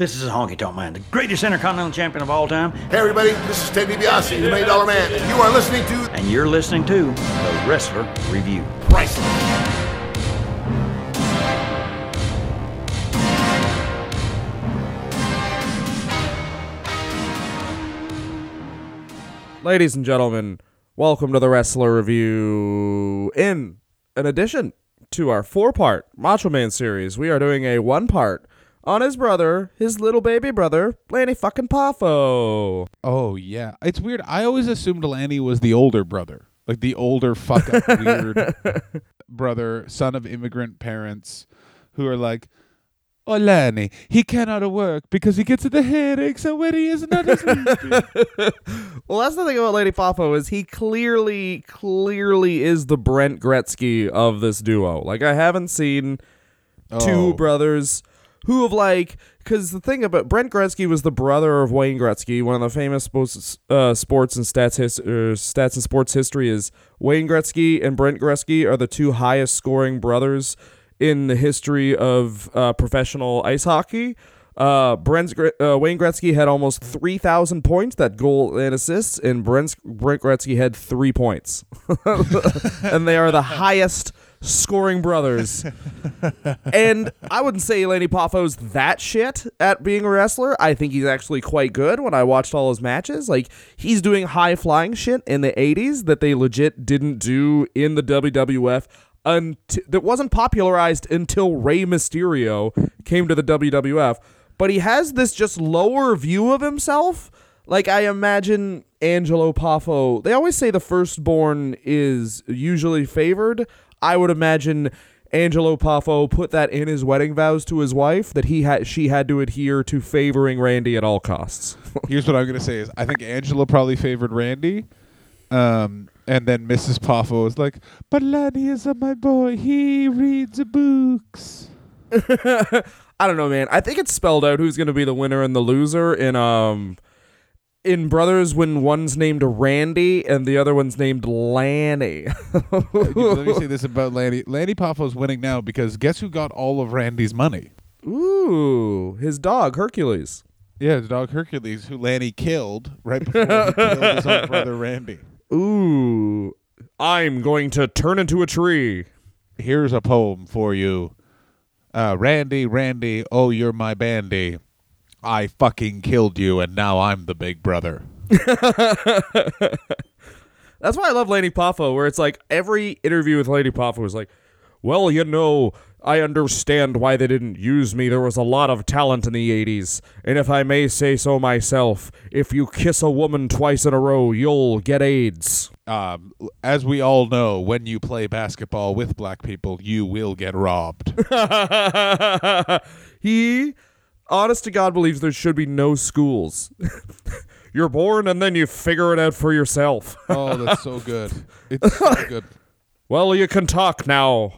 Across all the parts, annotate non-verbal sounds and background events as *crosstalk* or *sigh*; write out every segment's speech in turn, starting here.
This is a Honky Tonk Man, the greatest intercontinental champion of all time, Hey everybody, this is Ted DiBiase, the Million Dollar Man, and you are listening to and you're listening to The Wrestler Review. Priceless. Ladies and gentlemen, welcome to the Wrestler Review. In an addition to our four part Macho Man series, we are doing a one part on his brother, his little baby brother, Lanny fucking Poffo. Oh yeah, it's weird. I always assumed Lanny was the older brother, like the older fuck up *laughs* weird brother, son of immigrant parents, who are like, "Oh Lanny, he cannot work because he gets the headaches and when he is not asleep." *laughs* Well, that's the thing about Lanny Poffo is he clearly, clearly is the Brent Gretzky of this duo. Like I haven't seen two oh. brothers who have like because the thing about Brent Gretzky was the brother of Wayne Gretzky. One of the famous sports, uh, sports and stats his, uh, stats and sports history is Wayne Gretzky and Brent Gretzky are the two highest scoring brothers in the history of uh, professional ice hockey. Uh, Brent's, uh, Wayne Gretzky had almost 3,000 points, that goal and assists, and Brent's, Brent Gretzky had three points. *laughs* and they are the highest scoring brothers. and I wouldn't say Lanny Poffo's that shit at being a wrestler. I think he's actually quite good when I watched all his matches. Like, he's doing high flying shit in the 80s that they legit didn't do in the WWF. Until, that wasn't popularized until Rey Mysterio came to the WWF. But he has this just lower view of himself. Like I imagine Angelo Poffo. They always say the firstborn is usually favored. I would imagine Angelo Poffo put that in his wedding vows to his wife that he had she had to adhere to favoring Randy at all costs. *laughs* Here's what I'm gonna say: is I think Angelo probably favored Randy, um, and then Mrs. Poffo was like, "But Lanny is a my boy. He reads books." *laughs* I don't know, man. I think it's spelled out who's going to be the winner and the loser in um in Brothers when one's named Randy and the other one's named Lanny. Let me say *laughs* this about Lanny. Lanny Poffo's winning now because guess who got all of Randy's money? Ooh, his dog Hercules. Yeah, his dog Hercules, who Lanny killed right before he killed his own brother *laughs* Randy. Ooh, I'm going to turn into a tree. Here's a poem for you. Uh, Randy, Randy, oh, you're my bandy. I fucking killed you, and now I'm the big brother. *laughs* That's why I love Lanny Poffo, where it's like every interview with Lanny Poffo is like, well, you know, I understand why they didn't use me. There was a lot of talent in the 80s. And if I may say so myself, if you kiss a woman twice in a row, you'll get AIDS. Um, as we all know, when you play basketball with black people, you will get robbed. *laughs* he, honest to God, believes there should be no schools. *laughs* You're born and then you figure it out for yourself. oh, that's so *laughs* good. It's so good. Well, you can talk now.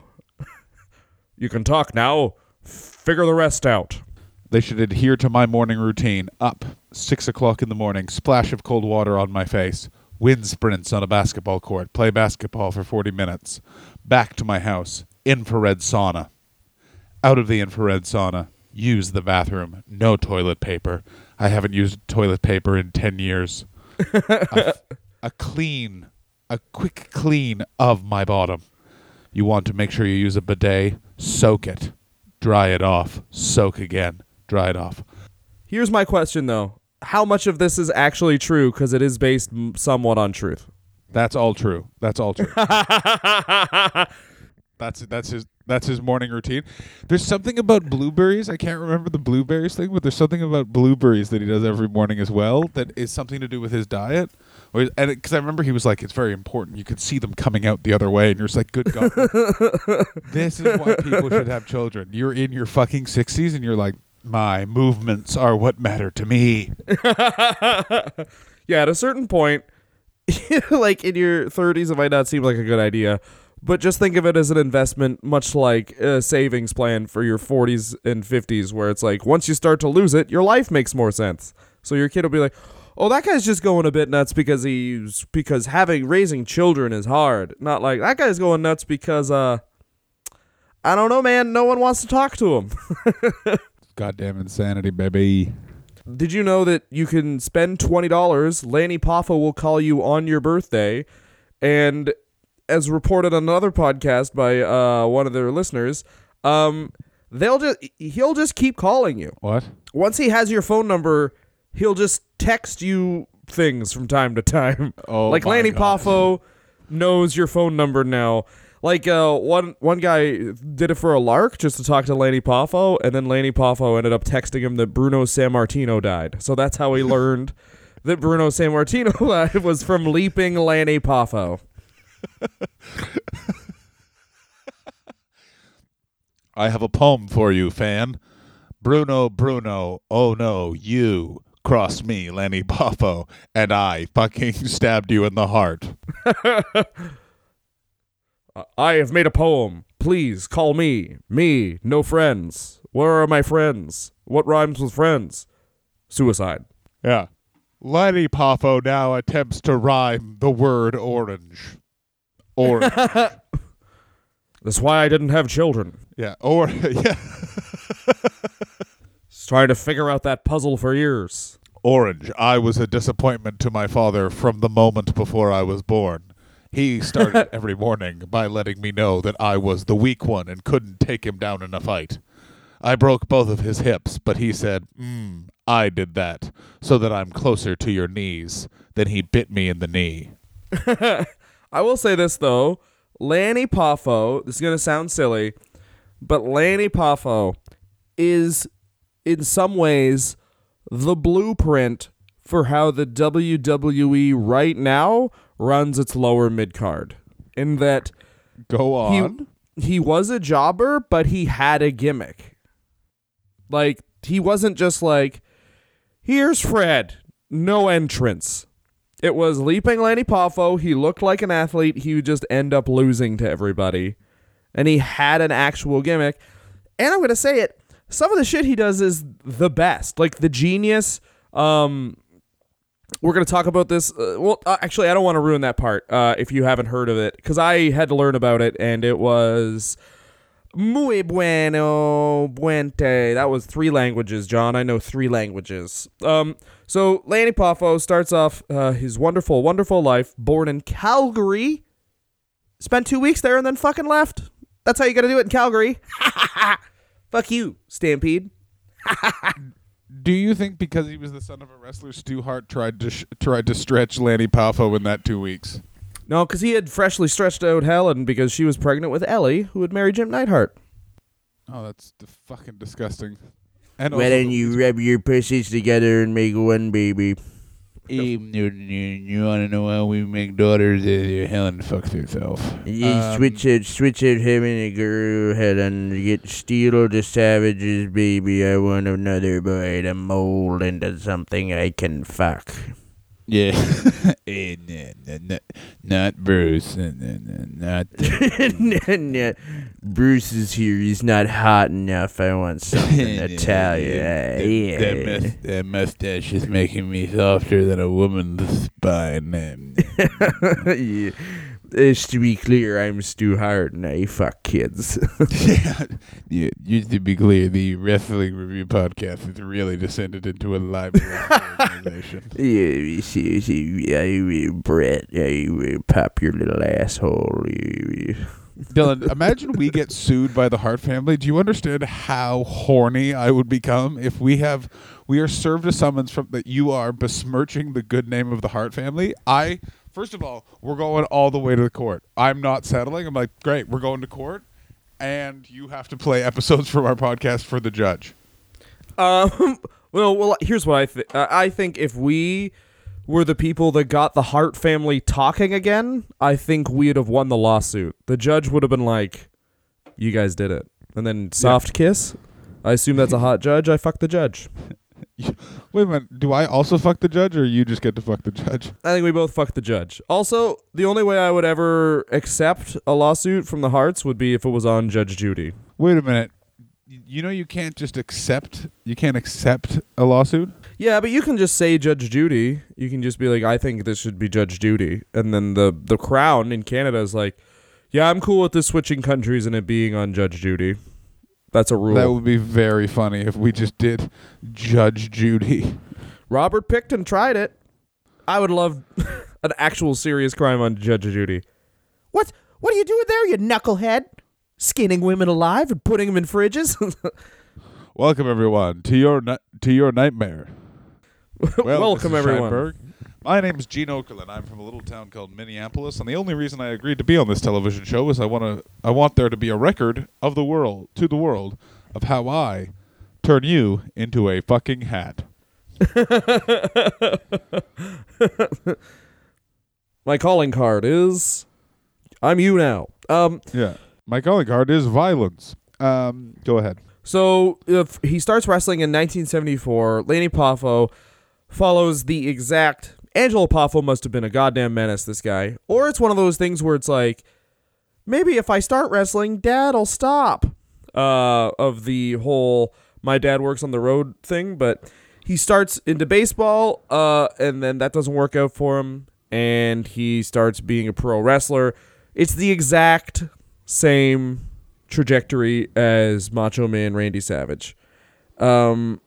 You can talk now. Figure the rest out. They should adhere to my morning routine. Up, six o'clock in the morning, splash of cold water on my face, wind sprints on a basketball court, play basketball for 40 minutes, back to my house, infrared sauna. Out of the infrared sauna, use the bathroom, no toilet paper. I haven't used toilet paper in 10 years. a, *laughs* a clean, a quick clean of my bottom. You want to make sure you use a bidet, soak it, dry it off, soak again, dry it off. Here's my question, though. How much of this is actually true? Because it is based m- somewhat on truth. That's all true. That's all true. *laughs* that's that's his that's his morning routine. There's something about blueberries. I can't remember the blueberries thing, but there's something about blueberries that he does every morning as well that is something to do with his diet. Or and because I remember he was like, it's very important. You could see them coming out the other way, and you're just like, good God, *laughs* this is why people should have children. You're in your fucking sixties, and you're like, my movements are what matter to me. *laughs* Yeah, at a certain point, *laughs* like in your 30s, it might not seem like a good idea, but just think of it as an investment, much like a savings plan for your 40s and 50s, where it's like once you start to lose it, your life makes more sense. So your kid will be like, "Oh, that guy's just going a bit nuts because he's because having raising children is hard." Not like that guy's going nuts because uh, I don't know, man. No one wants to talk to him. *laughs* Goddamn insanity, baby. Did you know that you can spend twenty dollars? Lanny Poffo will call you on your birthday, and as reported on another podcast by uh, one of their listeners, um, they'll just he'll just keep calling you. What? Once he has your phone number, he'll just text you things from time to time. *laughs* Oh like Lanny God. Poffo knows your phone number now. Like uh, one one guy did it for a lark just to talk to Lanny Poffo, and then Lanny Poffo ended up texting him that Bruno Sammartino died. So that's how he *laughs* learned that Bruno Sammartino died *laughs* was from leaping Lanny Poffo. I have a poem for you, fan. Bruno, Bruno, oh no, you crossed me, Lenny Poffo, and I fucking *laughs* stabbed you in the heart. *laughs* I have made a poem. Please call me. Me, no friends. Where are my friends? What rhymes with friends? Suicide. Yeah. Lenny Poffo now attempts to rhyme the word orange. Orange. *laughs* That's why I didn't have children. yeah. Or *laughs* yeah. Trying to figure out that puzzle for years. Orange. I was a disappointment to my father from the moment before I was born. He started *laughs* every morning by letting me know that I was the weak one and couldn't take him down in a fight. I broke both of his hips, but he said, mm, I did that, so that I'm closer to your knees. Then he bit me in the knee. I will say this though, Lanny Poffo. This is gonna sound silly, but Lanny Poffo is, in some ways, the blueprint for how the WWE right now runs its lower mid card. In that Go he on. he was a jobber, but he had a gimmick. Like he wasn't just like, "Here's Fred, no entrance." It was leaping Lanny Poffo. He looked like an athlete. He would just end up losing to everybody, and he had an actual gimmick. And I'm gonna say it. Some of the shit he does is the best. Like the genius. Um, we're gonna talk about this. Uh, well, uh, actually, I don't want to ruin that part. Uh, if you haven't heard of it, because I had to learn about it, and it was muy bueno, buente. That was three languages, John. I know three languages. Um, so Lanny Poffo starts off uh, his wonderful, wonderful life. Born in Calgary, spent two weeks there, and then fucking left. That's how you got to do it in Calgary. *laughs* Fuck you, Stampede. *laughs* Do you think because he was the son of a wrestler, Stu Hart tried to sh- tried to stretch Lanny Poffo in that two weeks? No, because he had freshly stretched out Helen because she was pregnant with Ellie, who would marry Jim Neidhart. Oh, that's d- fucking disgusting. And Why also don't the- you rub your pussies together and make one baby? you, you want to know how we make daughters? Uh, Helen fucks herself. You Um, switch out, switch out him and a girl head and get Steel the Savage's baby. I want another boy to mold into something I can fuck. Yeah, *laughs* Eh, n- n- n- not Bruce, n- n- n- not. *laughs* Nah, Bruce is here. He's not hot enough. I want *laughs* something Italian. That, yeah. that, mus- that mustache is making me softer than a woman's spine. Yeah. Just to be clear, I'm Stu Hart and I fuck kids. *laughs* yeah, yeah, just to be clear, the Wrestling Review podcast has really descended into a live organization. *laughs* Yeah, seriously, I, uh, Bret, I uh, pop your little asshole. *laughs* Dylan, imagine we get sued by the Hart family. Do you understand how horny I would become if we have we are served a summons from that you are besmirching the good name of the Hart family? I first of all, we're going all the way to the court. I'm not settling. I'm like, great, we're going to court, and you have to play episodes from our podcast for the judge. Um, *laughs* well, well, here's what I think. Uh, I think if we were the people that got the Hart family talking again, I think we'd have won the lawsuit. The judge would have been like, "You guys did it," and then soft kiss. I assume that's a hot judge. I fuck the judge. *laughs* *laughs* Wait a minute, do I also fuck the judge, or you just get to fuck the judge? I think we both fuck the judge. Also, the only way I would ever accept a lawsuit from the Harts would be if it was on Judge Judy. Wait a minute. You know you can't just accept. You can't accept a lawsuit. Yeah, but you can just say Judge Judy. You can just be like, I think this should be Judge Judy, and then the the Crown in Canada is like, yeah, I'm cool with this switching countries and it being on Judge Judy. That's a rule. That would be very funny if we just did Judge Judy. Robert Pickton tried it. I would love *laughs* an actual serious crime on Judge Judy. What what are you doing there, you knucklehead? Skinning women alive and putting them in fridges? *laughs* Welcome everyone to your ni- to your nightmare. *laughs* Well, Welcome everyone. Scheinberg. My name is Gene Okerlund. I'm from a little town called Minneapolis, and the only reason I agreed to be on this television show is I want to I want there to be a record of the world to the world of how I turn you into a fucking hat. *laughs* My calling card is I'm you now. Um Yeah. My calling card is violence. Um, go ahead. So if he starts wrestling in 1974. Laney Poffo follows the exact. Angelo Poffo must have been a goddamn menace. This guy, or it's one of those things where it's like, maybe if I start wrestling, Dad'll stop. Uh, of the whole my dad works on the road thing, but he starts into baseball. Uh, and then that doesn't work out for him, and he starts being a pro wrestler. It's the exact same trajectory as Macho Man Randy Savage. Um,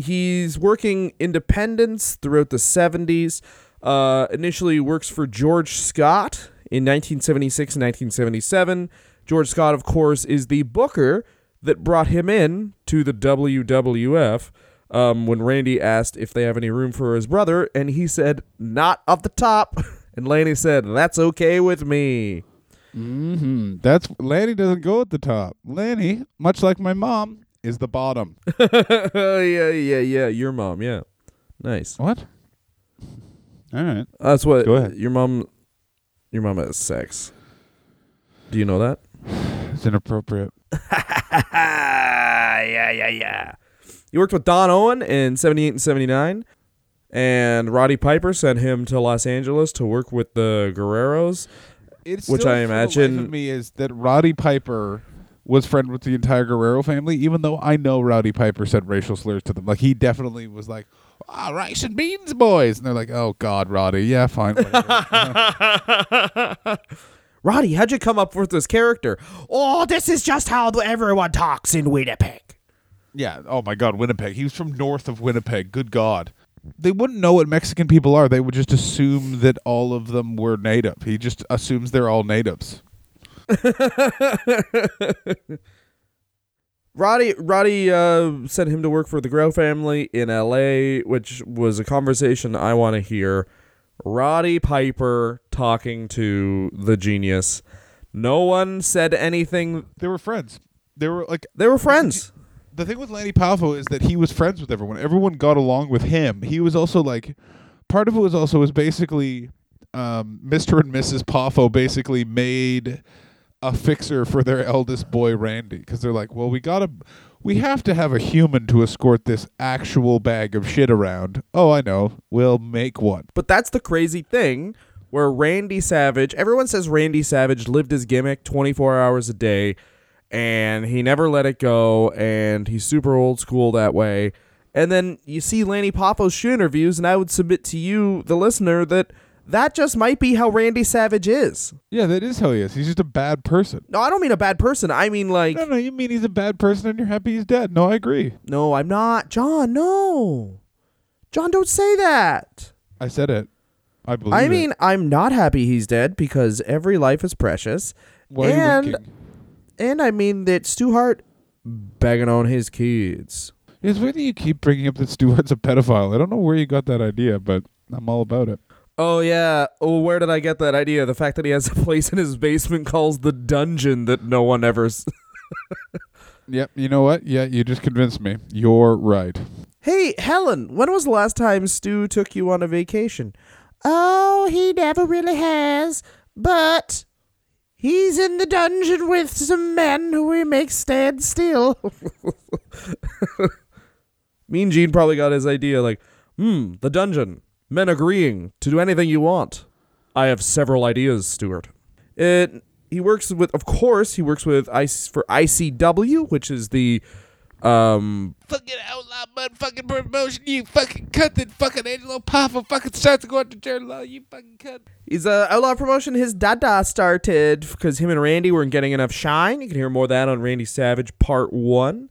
he's working independence throughout the 70s. Uh, initially works for George Scott in 1976 and 1977. George Scott, of course, is the booker that brought him in to the WWF um, when Randy asked if they have any room for his brother, and he said, not up the top. *laughs* And Laney said, that's okay with me. Mm-hmm. That's Lanny doesn't go at the top. Lanny, much like my mom, is the bottom. *laughs* yeah, yeah, yeah. Your mom, yeah. Nice. what? All right. That's what Go ahead. your mom your mom has sex. Do you know that? *sighs* It's inappropriate. *laughs* yeah, yeah, yeah. He worked with Don Owen in 78 and 79 and Roddy Piper sent him to Los Angeles to work with the Guerreros. It's Which I for the life imagine- me is that Roddy Piper was friend with the entire Guerrero family, even though I know Roddy Piper said racial slurs to them. Like he definitely was like, "Ah, rice and beans, boys," and they're like, "Oh God, Roddy, yeah, fine." *laughs* *laughs* Roddy, how'd you come up with this character? oh, this is just how everyone talks in Winnipeg. yeah. Oh my God, Winnipeg. He was from north of Winnipeg. Good God. They wouldn't know what Mexican people are. They would just assume that all of them were native. He just assumes they're all natives. *laughs* Roddy Roddy uh, sent him to work for the Grow family in L.A., which was a conversation I want to hear. Roddy Piper talking to the genius. No one said anything. They were friends. They were like They were friends. the thing with Lanny Poffo is that he was friends with everyone. Everyone got along with him. He was also like part of it was also was basically um, Mr. and Mrs. Poffo basically made a fixer for their eldest boy Randy because they're like, well, we gotta, we have to have a human to escort this actual bag of shit around. Oh, I know. We'll make one. But that's the crazy thing where Randy Savage, everyone says Randy Savage lived his gimmick 24 hours a day and he never let it go and he's super old school that way. And then you see Lanny Poffo's shoot interviews and I would submit to you, the listener, that that just might be how Randy Savage is. Yeah, that is how he is. He's just a bad person. No, I don't mean a bad person. I mean like No, no, you mean he's a bad person and you're happy he's dead. No, I agree. no, I'm not. John, no. John, don't say that. I said it. I believe I it. mean, I'm not happy he's dead because every life is precious. Why are you and and I mean that Stu Hart begging on his kids. Yes, why do you keep bringing up that Stewart's a pedophile? I don't know where you got that idea, but I'm all about it. Oh yeah. Oh, where did I get that idea? The fact that he has a place in his basement calls the dungeon that no one ever. S- *laughs* Yep, you know what? Yeah, you just convinced me. You're right. hey, Helen, when was the last time Stu took you on a vacation? Oh, he never really has, but he's in the dungeon with some men who he makes stand still. *laughs* Mean Gene probably got his idea like, hmm, the dungeon. Men agreeing to do anything you want. I have several ideas, Stuart. It he works with of course, he works with IC for ICW, which is the Um, Fucking outlaw motherfucking promotion. You fucking cut that fucking Angelo Poffo fucking starts to go out to Jared Law. You fucking cut. he's a outlaw promotion. His dada started because him and Randy weren't getting enough shine. You can hear more of that on Randy Savage Part One,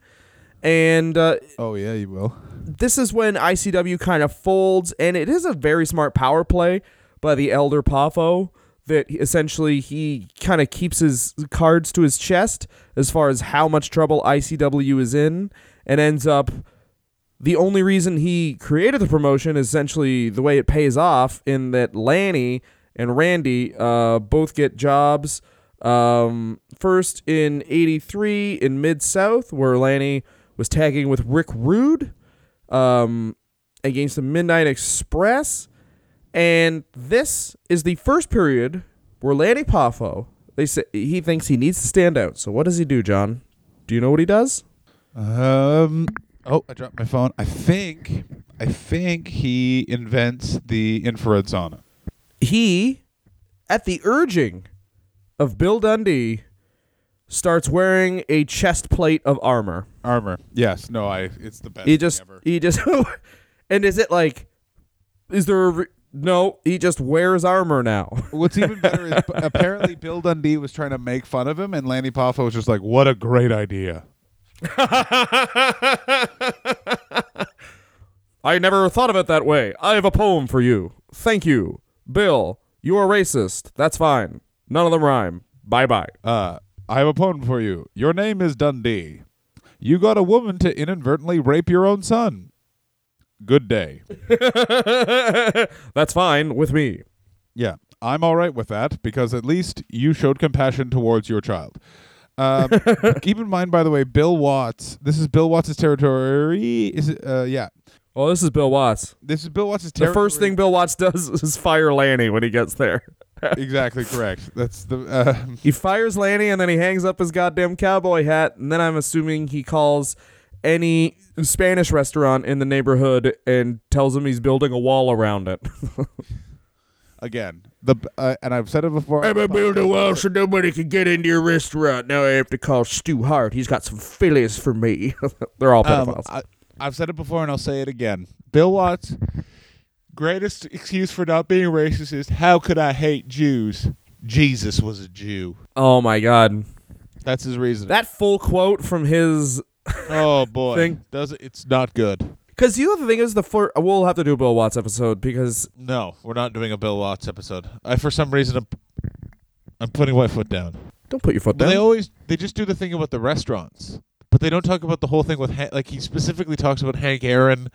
and uh, Oh yeah, you will. This is when ICW kind of folds, and it is a very smart power play by the Elder Poffo that essentially he kind of keeps his cards to his chest as far as how much trouble ICW is in, and ends up the only reason he created the promotion is essentially the way it pays off in that Lanny and Randy uh, both get jobs. Um, first in 83 in Mid South, where Lanny was tagging with Rick Rude um, against the Midnight Express. And this is the first period where Lanny Poffo, they say he thinks he needs to stand out. So what does he do, John? Do you know what he does? Um. Oh, I dropped my phone. I think. I think he invents the infrared sauna. He, at the urging of Bill Dundee, starts wearing a chest plate of armor. Armor. Yes. No. I. It's the best. He just ever. he just *laughs* and is it like is there a re- no, he just wears armor now. *laughs* What's even better is *laughs* apparently Bill Dundee was trying to make fun of him, and Lanny Poffo was just like, "What a great idea." I never thought of it that way. I have a poem for you. Thank you. Bill, you are racist. That's fine. None of them rhyme. Bye bye. Uh, I have a poem for you. Your name is Dundee. You got a woman to inadvertently rape your own son. Good day. *laughs* That's fine with me. Yeah, I'm all right with that because at least you showed compassion towards your child. Um, *laughs* keep in mind, by the way, Bill Watts. This is Bill Watts' territory. Is it? Uh, yeah, Well, this is Bill Watts. this is Bill Watts' territory. The first thing Bill Watts does *laughs* is fire Lanny when he gets there. Exactly correct. That's the. Uh, *laughs* He fires Lanny and then he hangs up his goddamn cowboy hat. And then I'm assuming he calls any Spanish restaurant in the neighborhood and tells him he's building a wall around it. *laughs* again, the uh, and I've said it before. I'm a build a wall so nobody can get into your restaurant. Now I have to call Stu Hart. He's got some fillies for me. *laughs* They're all Um, pedophiles. I, I've said it before and I'll say it again. Bill Watts' greatest excuse for not being racist is how could I hate Jews? Jesus was a Jew. oh my god. That's his reason. That full quote from his *laughs* oh boy, thing. does it, it's not good. Because you know the thing is the fir- we'll have to do a Bill Watts episode because No, we're not doing a Bill Watts episode. I for some reason I'm, I'm putting my foot down. don't put your foot But down. they always they just do the thing about the restaurants, but they don't talk about the whole thing with Han- like he specifically talks about Hank Aaron.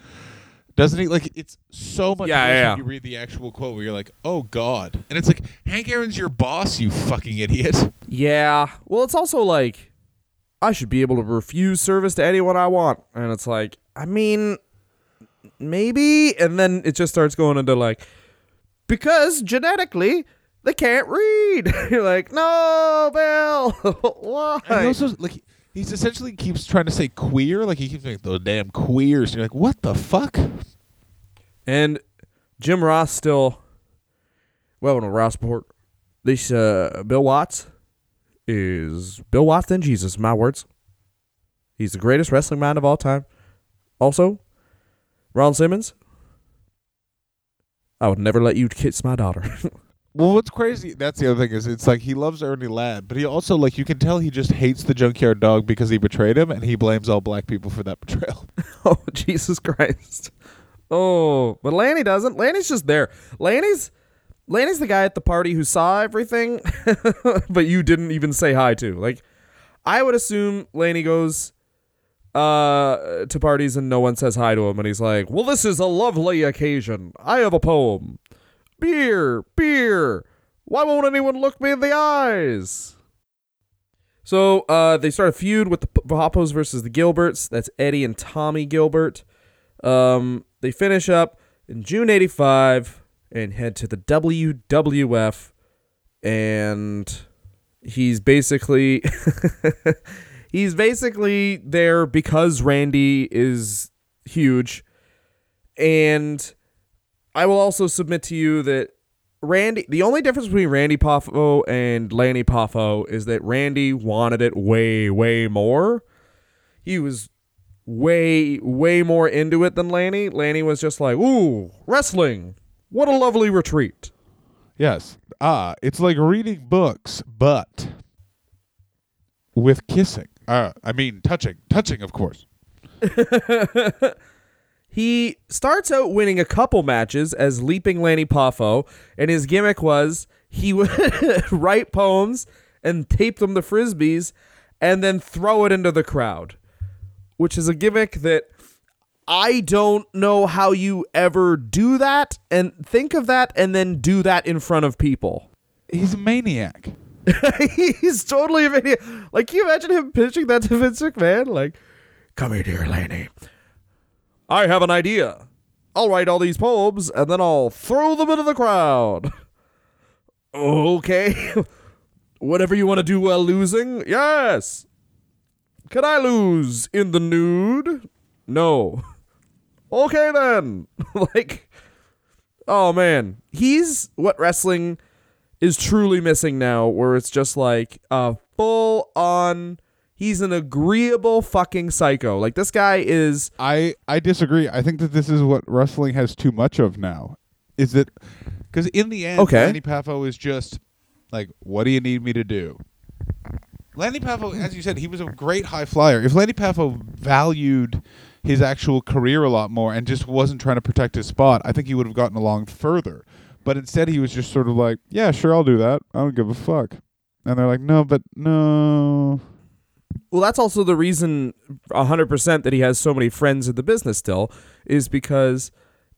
Doesn't he? Like it's so much Yeah, worse yeah, when you read the actual quote where you're like, "Oh God!" And it's like Hank Aaron's your boss, you fucking idiot. Yeah. Well, it's also like I should be able to refuse service to anyone I want, and it's like I mean, maybe, and then it just starts going into like because genetically they can't read. *laughs* You're like, no, Bill, *laughs* why? And also like he's essentially keeps trying to say queer, like he keeps saying the damn queers. And you're like, what the fuck? And Jim Ross still, well, no, Ross report. This uh, Bill Watts is Bill Watts than Jesus. My words. He's the greatest wrestling mind of all time. Also, Ron Simmons. I would never let you kiss my daughter. *laughs* Well, what's crazy? That's the other thing is it's like he loves Ernie Ladd, but he also like you can tell he just hates the junkyard dog because he betrayed him, and he blames all black people for that *laughs* betrayal. *laughs* oh Jesus Christ! Oh, but Lanny doesn't. Lanny's just there. Lanny's Lanny's the guy at the party who saw everything, *laughs* but you didn't even say hi to. Like, I would assume Lanny goes uh to parties and no one says hi to him, and he's like, "Well, this is a lovely occasion. I have a poem. Beer, beer. Why won't anyone look me in the eyes?" So uh, they start a feud with the Poffos versus the Gilberts. That's Eddie and Tommy Gilbert. Um, they finish up in June '85 and head to the WWF, and he's basically *laughs* he's basically there because Randy is huge, and I will also submit to you that Randy, the only difference between Randy Poffo and Lanny Poffo is that Randy wanted it way, way more. He was way way more into it than Lanny. Lanny was just like, "Ooh, wrestling. What a lovely retreat." Yes. Ah, it's like reading books, but with kissing. Uh, I mean, touching. Touching, of course. *laughs* He starts out winning a couple matches as Leaping Lanny Poffo, and his gimmick was he would *laughs* write poems and tape them to frisbees and then throw it into the crowd, which is a gimmick that I don't know how you ever do that and think of that and then do that in front of people. He's a maniac. *laughs* He's totally a maniac. Like, can you imagine him pitching that to Vince McMahon? Like, come here, dear Lanny. I have an idea. I'll write all these poems and then I'll throw them into the crowd. okay. *laughs* Whatever you want to do while losing? Yes. Can I lose in the nude? No. *laughs* Okay then. *laughs* like, oh man. He's what wrestling is truly missing now, where it's just like a full on. He's an agreeable fucking psycho. Like this guy is. I I disagree. I think that this is what wrestling has too much of now. Is that because in the end, Okay. Lanny Poffo is just like, "What do you need me to do?" Lanny Poffo, as you said, he was a great high flyer. If Lanny Poffo valued his actual career a lot more and just wasn't trying to protect his spot, I think he would have gotten along further. But instead, he was just sort of like, "Yeah, sure, I'll do that. I don't give a fuck." And they're like, "No, but no." Well, that's also the reason 100% that he has so many friends in the business still, is because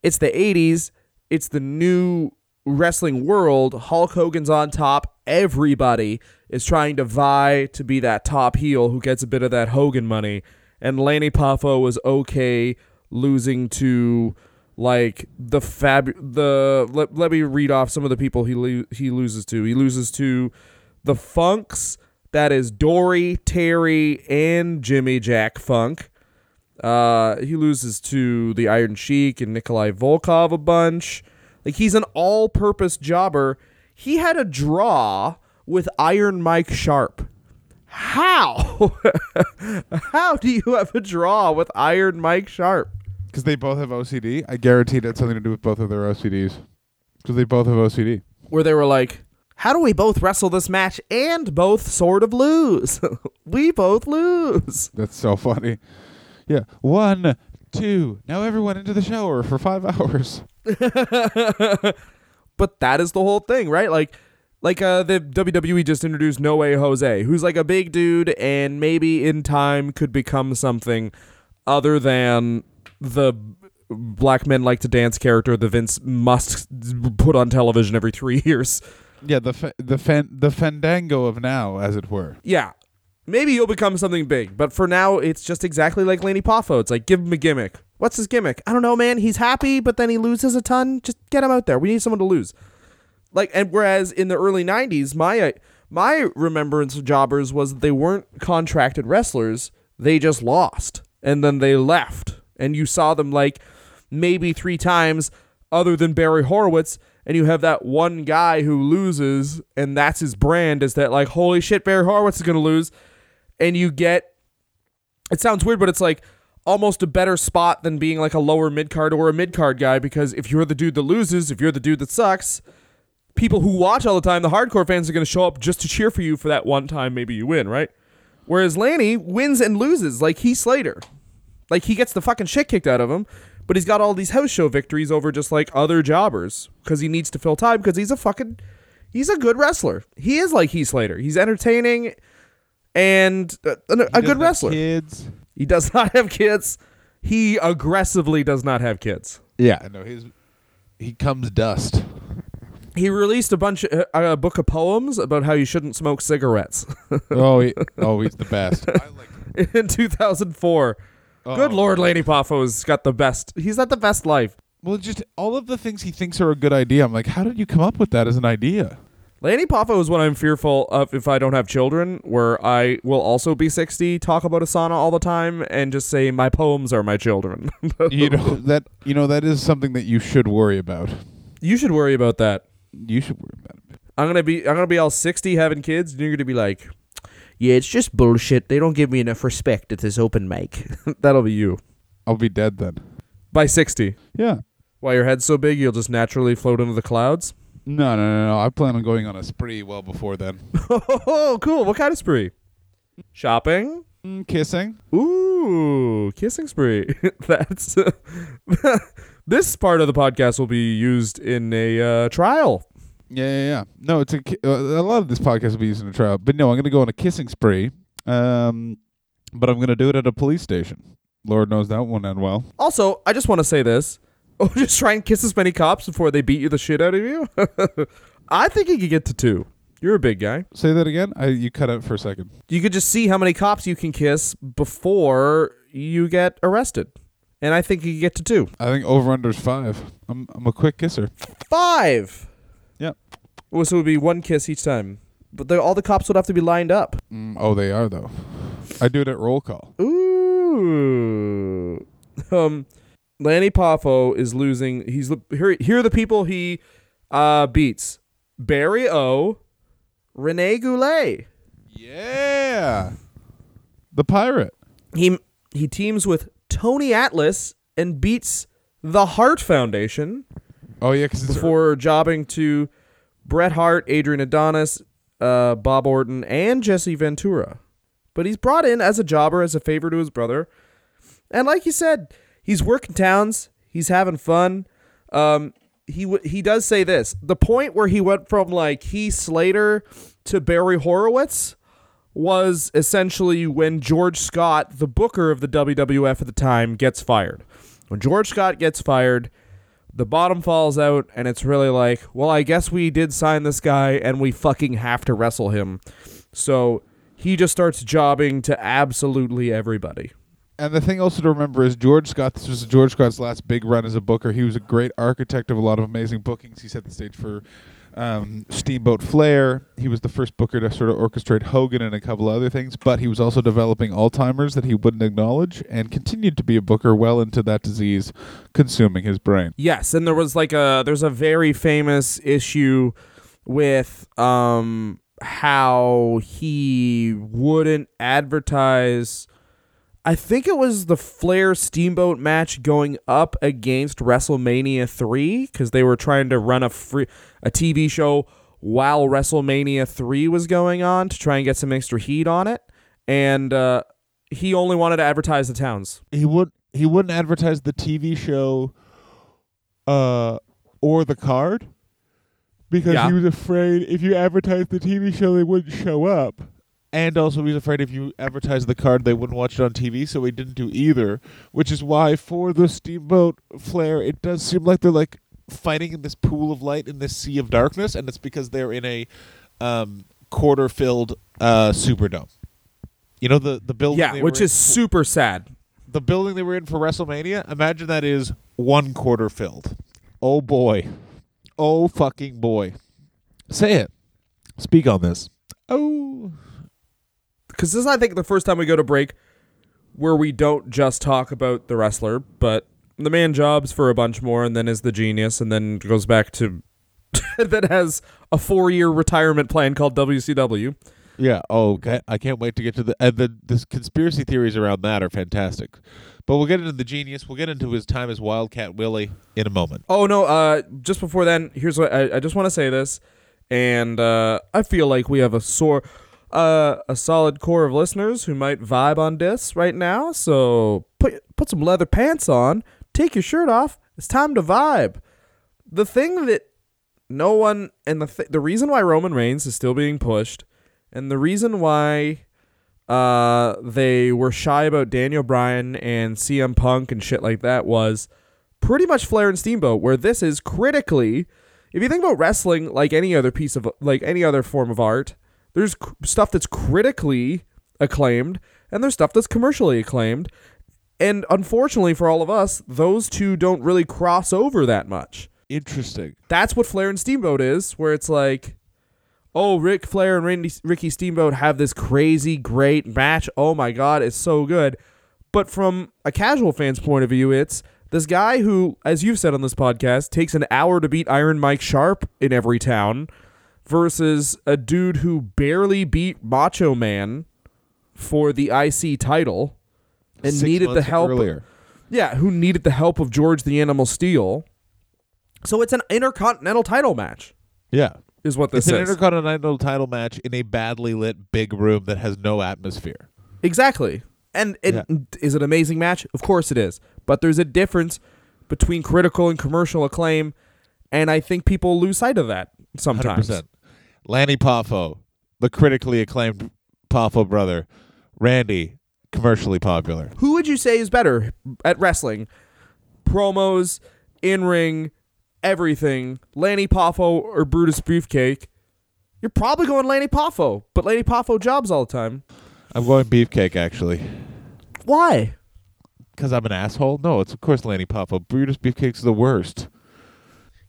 it's the 80s, it's the new wrestling world. Hulk Hogan's on top. Everybody is trying to vie to be that top heel who gets a bit of that Hogan money. And Lanny Poffo was okay losing to like the fab the let, let me read off some of the people he lo- he loses to. He loses to the Funks, that is Dory, Terry, and Jimmy Jack Funk. Uh, he loses to the Iron Sheik and Nikolai Volkov a bunch. Like he's an all-purpose jobber. He had a draw with Iron Mike Sharpe. How? *laughs* How do you have a draw with Iron Mike Sharpe? Because they both have OCD. I guarantee it had something to do with both of their OCDs. Because they both have OCD. Where they were like, "How do we both wrestle this match and both sort of lose? *laughs* we both lose." That's so funny. Yeah. One, two. Now everyone into the shower for five *laughs* hours. *laughs* but that is the whole thing, right? Like, like uh, the WWE just introduced No Way Jose, who's like a big dude, and maybe in time could become something other than the black men like to dance character that Vince must put on television every three years. Yeah, the fa- the fan- the fandango of now, as it were. Yeah. Maybe he'll become something big, but for now, it's just exactly like Lanny Poffo. It's like, give him a gimmick. What's his gimmick? I don't know, man. He's happy, but then he loses a ton. Just get him out there. We need someone to lose. Like, and whereas in the early '90s, my uh, my remembrance of jobbers was that they weren't contracted wrestlers; they just lost, and then they left, and you saw them like maybe three times, other than Barry Horowitz, and you have that one guy who loses, and that's his brand is that like, holy shit, Barry Horowitz is gonna lose, and you get. It sounds weird, but it's like almost a better spot than being like a lower mid card or a mid card guy because if you're the dude that loses, if you're the dude that sucks, people who watch all the time, the hardcore fans are going to show up just to cheer for you for that one time maybe you win, right? Whereas Lanny wins and loses like Heath Slater. Like he gets the fucking shit kicked out of him, but he's got all these house show victories over just like other jobbers because he needs to fill time because he's a fucking he's a good wrestler. He is like Heath Slater. He's entertaining and uh, a, a- a good doesn't have wrestler. Kids. He does *laughs* not have kids. He aggressively does not have kids. Yeah. I know he's He comes dust. He released a bunch of a book of poems about how you shouldn't smoke cigarettes *laughs* oh, he, oh, he's the best. I like. *laughs* in 2004. Good Oh. lord, Laney Poffo's got the best. He's got the best life. Well, just all of the things he thinks are a good idea. I'm like, how did you come up with that as an idea? Laney Poffo is what I'm fearful of if I don't have children, where I will also be 60, talk about Asana all the time, and just say my poems are my children. *laughs* You know that. You know that is something that you should worry about. you should worry about that. You should worry about it. I'm gonna be I'm gonna be all 60 having kids, and you're gonna be like, Yeah, it's just bullshit. They don't give me enough respect at this open mic. *laughs* That'll be you I'll be dead then. by sixty. Yeah. Why your head's so big, you'll just naturally float into the clouds. No, no, no, no. I plan on going on a spree well before then. *laughs* Oh, cool. What kind of spree? Shopping. Mm, kissing. Ooh, kissing spree. *laughs* That's this part of the podcast will be used in a uh, trial. Yeah, yeah, yeah. No, it's a ki- uh, a lot of this podcast will be used in a trial, but no, I'm going to go on a kissing spree. Um, but I'm going to do it at a police station. Lord knows that won't end well. Also, I just want to say this. *laughs* Oh, just try and kiss as many cops before they beat you the shit out of you. *laughs* I think you could get to two. You're a big guy. Say that again. I you cut out for a second. You could just see how many cops you can kiss before you get arrested. And I think you could get to two. I think over under's five. I'm I'm a quick kisser. Five. Yep. Well, so it would be one kiss each time. But the, all the cops would have to be lined up. Mm, oh, they are though. I do it at roll call. Ooh. Um, Lanny Poffo is losing. He's here. Here are the people he uh beats: Barry O, Rene Goulet. Yeah. The pirate. He he teams with Tony Atlas and beats the Hart Foundation Oh yeah, because before jobbing to Bret Hart, Adrian Adonis, uh, Bob Orton, and Jesse Ventura. But he's brought in as a jobber, as a favor to his brother. And like you said, he's working towns. He's having fun. Um, he w- he does say this: the point where he went from like Heath Slater to Barry Horowitz was essentially when George Scott, the booker of the WWF at the time, gets fired. When George Scott gets fired, the bottom falls out, and it's really like, well, I guess we did sign this guy, and we fucking have to wrestle him. So he just starts jobbing to absolutely everybody. And the thing also to remember is George Scott. This was George Scott's last big run as a booker. He was a great architect of a lot of amazing bookings. He set the stage for um, Steamboat Flair. He was the first booker to sort of orchestrate Hogan and a couple other things. But he was also developing Alzheimer's that he wouldn't acknowledge, and continued to be a booker well into that disease consuming his brain. Yes, and there was like a there's a very famous issue with um how he wouldn't advertise I think it was the Flair Steamboat match going up against WrestleMania 3 cuz they were trying to run a free a TV show while WrestleMania 3 was going on to try and get some extra heat on it and uh he only wanted to advertise the towns. he would he wouldn't advertise the TV show uh or the card because Yeah. he was afraid if you advertised the TV show they wouldn't show up. And also he was afraid if you advertised the card they wouldn't watch it on TV, so he didn't do either. Which is why for the Steamboat Flair it does seem like they're like fighting in this pool of light in this sea of darkness, and it's because they're in a um quarter filled uh Superdome. You know the the building Yeah, which is super sad. the building they were in for WrestleMania, imagine that is one quarter filled. Oh boy. Oh fucking boy. Say it. Speak on this. Oh. because this is, I think, the first time we go to break where we don't just talk about the wrestler, but the man jobs for a bunch more, and then is the genius, and then goes back to *laughs* that has a four-year retirement plan called WCW. Yeah. Oh, okay. I can't wait to get to the and the the conspiracy theories around that are fantastic. But we'll get into the genius. We'll get into his time as Wildcat Willie in a moment. Oh no! Uh, just before then, here's what I, I just want to say this, and uh, I feel like we have a sore, uh, a solid core of listeners who might vibe on this right now. So put put some leather pants on, take your shirt off. It's time to vibe. The thing that no one and the th- the reason why Roman Reigns is still being pushed, and the reason why uh they were shy about Daniel Bryan and CM Punk and shit like that was pretty much Flair and Steamboat, where this is critically, if you think about wrestling like any other piece of like any other form of art, there's cr- stuff that's critically acclaimed and there's stuff that's commercially acclaimed. And unfortunately for all of us, those two don't really cross over that much. Interesting. That's what Flair and Steamboat is, where it's like, oh, Ric Flair and Randy, Ricky Steamboat have this crazy great match. Oh my God, it's so good. But from a casual fan's point of view, it's this guy who, as you've said on this podcast, takes an hour to beat Iron Mike Sharpe in every town. versus a dude who barely beat Macho Man for the IC title and Six needed the help. earlier. Yeah, who needed the help of George the Animal Steele. So it's an intercontinental title match, Yeah. is what this It's an intercontinental title match in a badly lit big room that has no atmosphere. exactly. And it, Yeah. is it an amazing match? Of course it is. But there's a difference between critical and commercial acclaim, and I think people lose sight of that sometimes. 100%. Lanny Poffo, the critically acclaimed Poffo brother. Randy, commercially popular. Who would you say is better at wrestling? Promos, in ring, everything. Lanny Poffo or Brutus Beefcake? You're probably going Lanny Poffo, but Lanny Poffo jobs all the time. I'm going beefcake, actually. Why? Because I'm an asshole? No, it's of course Lanny Poffo. Brutus Beefcake's the worst.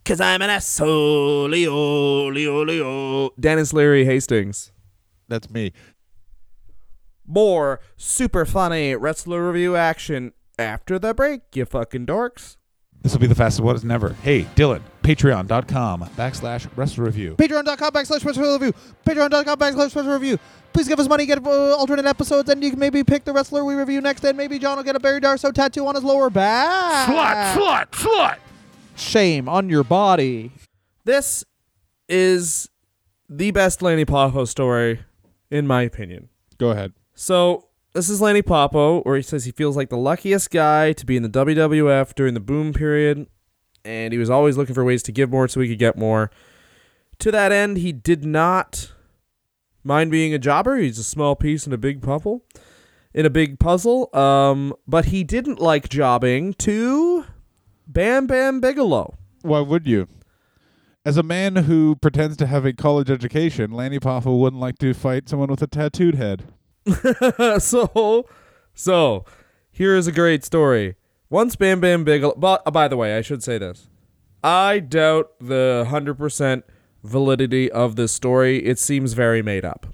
Cause I'm an asshole. Leo, Leo, Leo. Denis Leary Hastings. That's me. More super funny wrestler review action after the break, you fucking dorks. This will be the fastest one as never. Hey, Dylan, patreon.com backslash wrestle review. Patreon.com backslash special review. Patreon.com backslash special review. Please give us money, get uh, alternate episodes, and you can maybe pick the wrestler we review next, and maybe John will get a Barry Darsow tattoo on his lower back. Slut, slut, slut! Shame on your body. This is the best Lanny Poffo story, in my opinion. Go ahead. So this is Lanny Poffo, where he says he feels like the luckiest guy to be in the WWF during the boom period, and he was always looking for ways to give more so he could get more. To that end, he did not mind being a jobber. He's a small piece in a big puzzle, in a big puzzle. Um, but he didn't like jobbing to Bam Bam Bigelow. Why would you? As a man who pretends to have a college education, Lanny Poffo wouldn't like to fight someone with a tattooed head. *laughs* so, so here is a great story. Once Bam Bam Bigelow. But uh, by the way, I should say this. I doubt the hundred percent validity of this story. It seems very made up.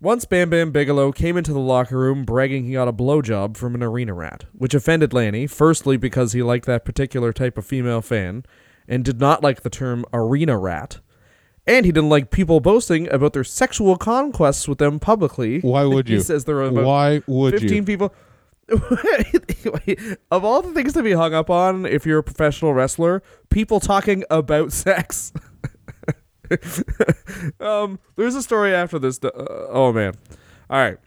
Once Bam Bam Bigelow came into the locker room bragging he got a blowjob from an arena rat, which offended Lanny, firstly because he liked that particular type of female fan, and did not like the term arena rat, and he didn't like people boasting about their sexual conquests with them publicly. Why *laughs* would you? he says there are about Why would 15 you? people. *laughs* of all the things to be hung up on if you're a professional wrestler, people talking about sex. *laughs* um, there's a story after this. uh, oh man! All right.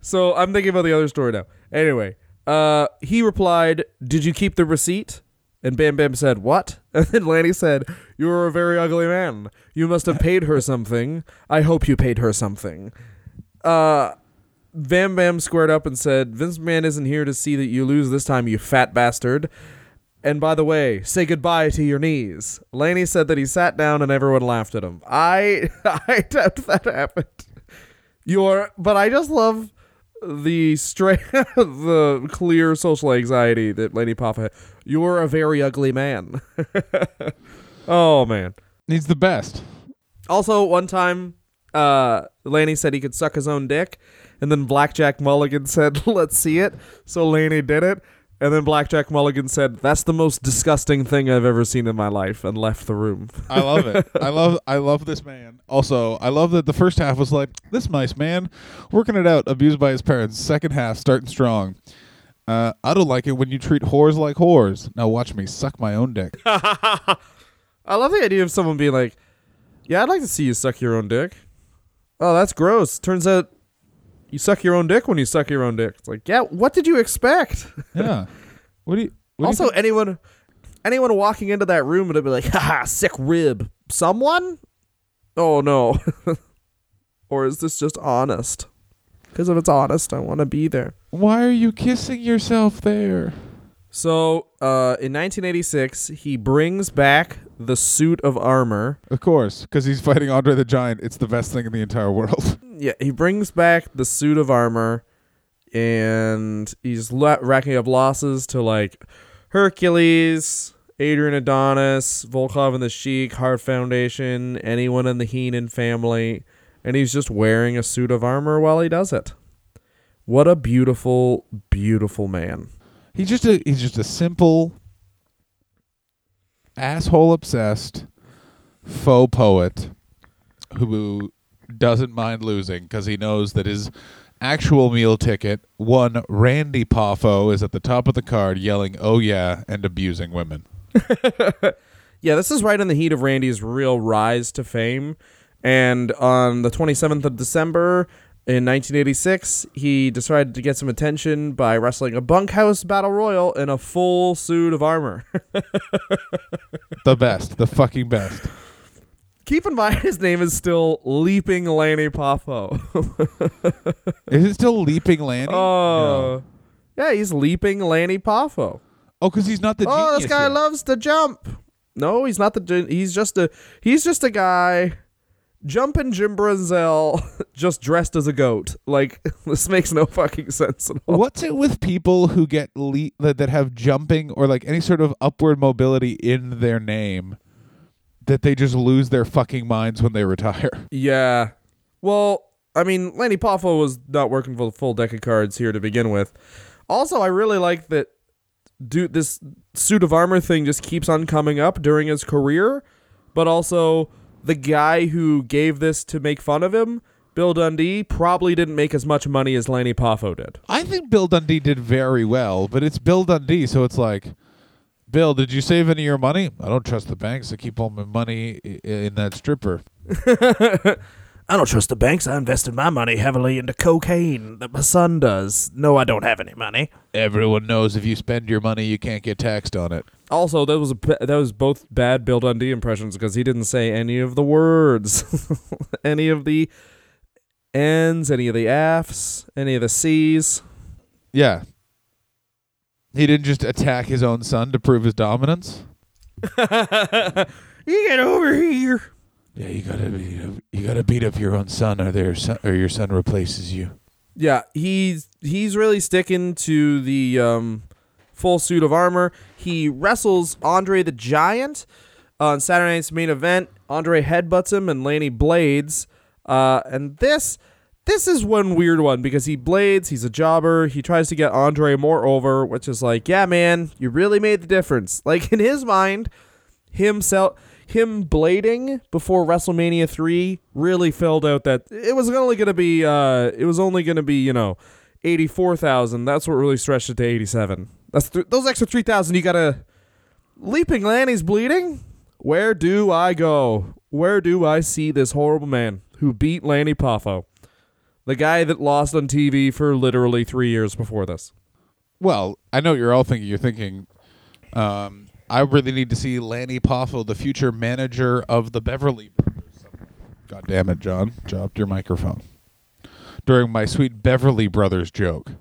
so I'm thinking about the other story now. Anyway, uh, he replied, "Did you keep the receipt?" And Bam Bam said, "What?" *laughs* And then Lanny said, "You are a very ugly man. You must have paid her something. I hope you paid her something." Uh, Bam Bam squared up and said, "Vince McMahon isn't here to see that you lose this time, you fat bastard." And by the way, say goodbye to your knees. Lanny said that he sat down and everyone laughed at him. I *laughs* I doubt that happened. You're, but I just love the straight, *laughs* the clear social anxiety that Lanny Poffo had. You're a very ugly man. *laughs* oh man. He's the best. Also, one time, uh, Lanny said he could suck his own dick, and then Blackjack Mulligan *laughs* said, "Let's see it." So Laney did it, and then Blackjack Mulligan said, "That's the most disgusting thing I've ever seen in my life," and left the room. *laughs* I love it. I love I love this man. Also, I love that the first half was like this nice man working it out, abused by his parents. Second half starting strong. Uh, I don't like it when you treat whores like whores. Now watch me suck my own dick. *laughs* I love the idea of someone being like, "Yeah, I'd like to see you suck your own dick." Oh, that's gross. Turns out you suck your own dick when you suck your own dick. It's like, yeah, what did you expect? yeah. *laughs* What do you? What do you also, think- anyone anyone walking into that room would be like, haha, sick rib. Someone? Oh no. *laughs* or is this just honest? Because if it's honest, I want to be there. why are you kissing yourself there? So, uh, in 1986, he brings back the suit of armor. Of course, because he's fighting Andre the Giant. It's the best thing in the entire world. *laughs* Yeah, he brings back the suit of armor, and he's la- racking up losses to like Hercules, Adrian Adonis, Volkoff and the Sheik, Hart Foundation, anyone in the Heenan family, and he's just wearing a suit of armor while he does it. What a beautiful, beautiful man. he's just a he's just a simple, asshole obsessed faux poet who doesn't mind losing because he knows that his actual meal ticket, one Randy Poffo, is at the top of the card yelling, oh yeah, and abusing women. *laughs* Yeah, this is right in the heat of Randy's real rise to fame. And on the 27th of December in 1986, he decided to get some attention by wrestling a bunkhouse battle royal in a full suit of armor. *laughs* The best, the fucking best. Keep in mind his name is still Leaping Lanny Poffo. Is it still Leaping Lanny? oh. Yeah, he's Leaping Lanny Poffo. Oh, because he's not the oh, this guy yet. loves to jump. No, he's not the. He's just a. He's just a guy. Jumping Jim Brunzell, *laughs* just dressed as a goat. Like *laughs* this makes no fucking sense at all. What's it with people who get le- that, that have jumping or like any sort of upward mobility in their name that they just lose their fucking minds when they retire? *laughs* Yeah. Well, I mean, Lanny Poffo was not working for the full deck of cards here to begin with. Also, I really like that. Dude, this suit of armor thing just keeps on coming up during his career, but also the guy who gave this to make fun of him, Bill Dundee, probably didn't make as much money as Lanny Poffo did. I think Bill Dundee did very well, but it's Bill Dundee, so it's like, Bill, did you save any of your money? I don't trust the banks. I keep all my money i- in that stripper. *laughs* I don't trust the banks. I invested my money heavily into cocaine that my son does. No, I don't have any money. Everyone knows if you spend your money, you can't get taxed on it. Also, that was a, that was both bad Bill Dundee impressions because he didn't say any of the words, *laughs* any of the N's, any of the F's, any of the C's. Yeah. He didn't just attack his own son to prove his dominance. *laughs* You get over here. Yeah, you gotta beat up, you gotta beat up your own son, or their son, or your son replaces you. Yeah, he's he's really sticking to the um, full suit of armor. He wrestles Andre the Giant on Saturday night's main event. Andre headbutts him and Lanny blades. Uh, and this this is one weird one because he blades. He's a jobber. He tries to get Andre more over, which is like, yeah, man, you really made the difference. *laughs* Like in his mind, himself him blading before WrestleMania 3 really filled out that it was only going to be uh it was only going to be, you know, 84,000. That's what really stretched it to 87. That's th- those extra 3,000 you got to Leaping Lanny's bleeding? Where do I go? Where do I see this horrible man who beat Lanny Poffo? The guy that lost on TV for literally 3 years before this. Well, I know you're all thinking. You're thinking, um, I really need to see Lanny Poffo, the future manager of the Beverly Brothers. God damn it, John! Dropped your microphone during my sweet Beverly Brothers joke.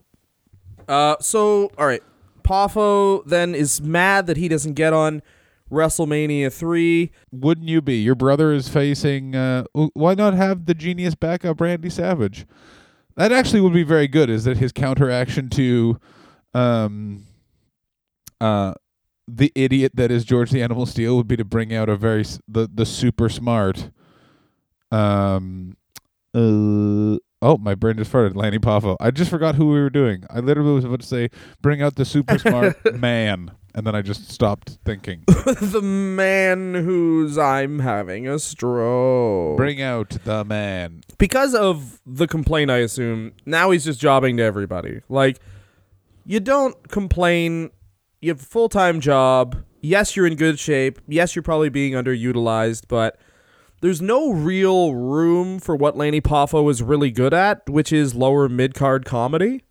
Uh, so all right, Poffo then is mad that he doesn't get on WrestleMania three. Wouldn't you be? Your brother is facing. Uh, why not have the genius backup Randy Savage? That actually would be very good. Is that his counteraction to, um, uh, the idiot that is George the Animal Steele would be to bring out a very the the super smart, um, uh. Oh, my brain just farted. Lanny Poffo. I just forgot who we were doing. I literally was about to say, bring out the super smart *laughs* man. And then I just stopped thinking. *laughs* the man who's I'm having a stroke. Bring out the man. because of the complaint, I assume now he's just jobbing to everybody. Like, you don't complain. You have a full time job. Yes, you're in good shape. Yes, you're probably being underutilized, but there's no real room for what Lanny Poffo is really good at, which is lower mid card comedy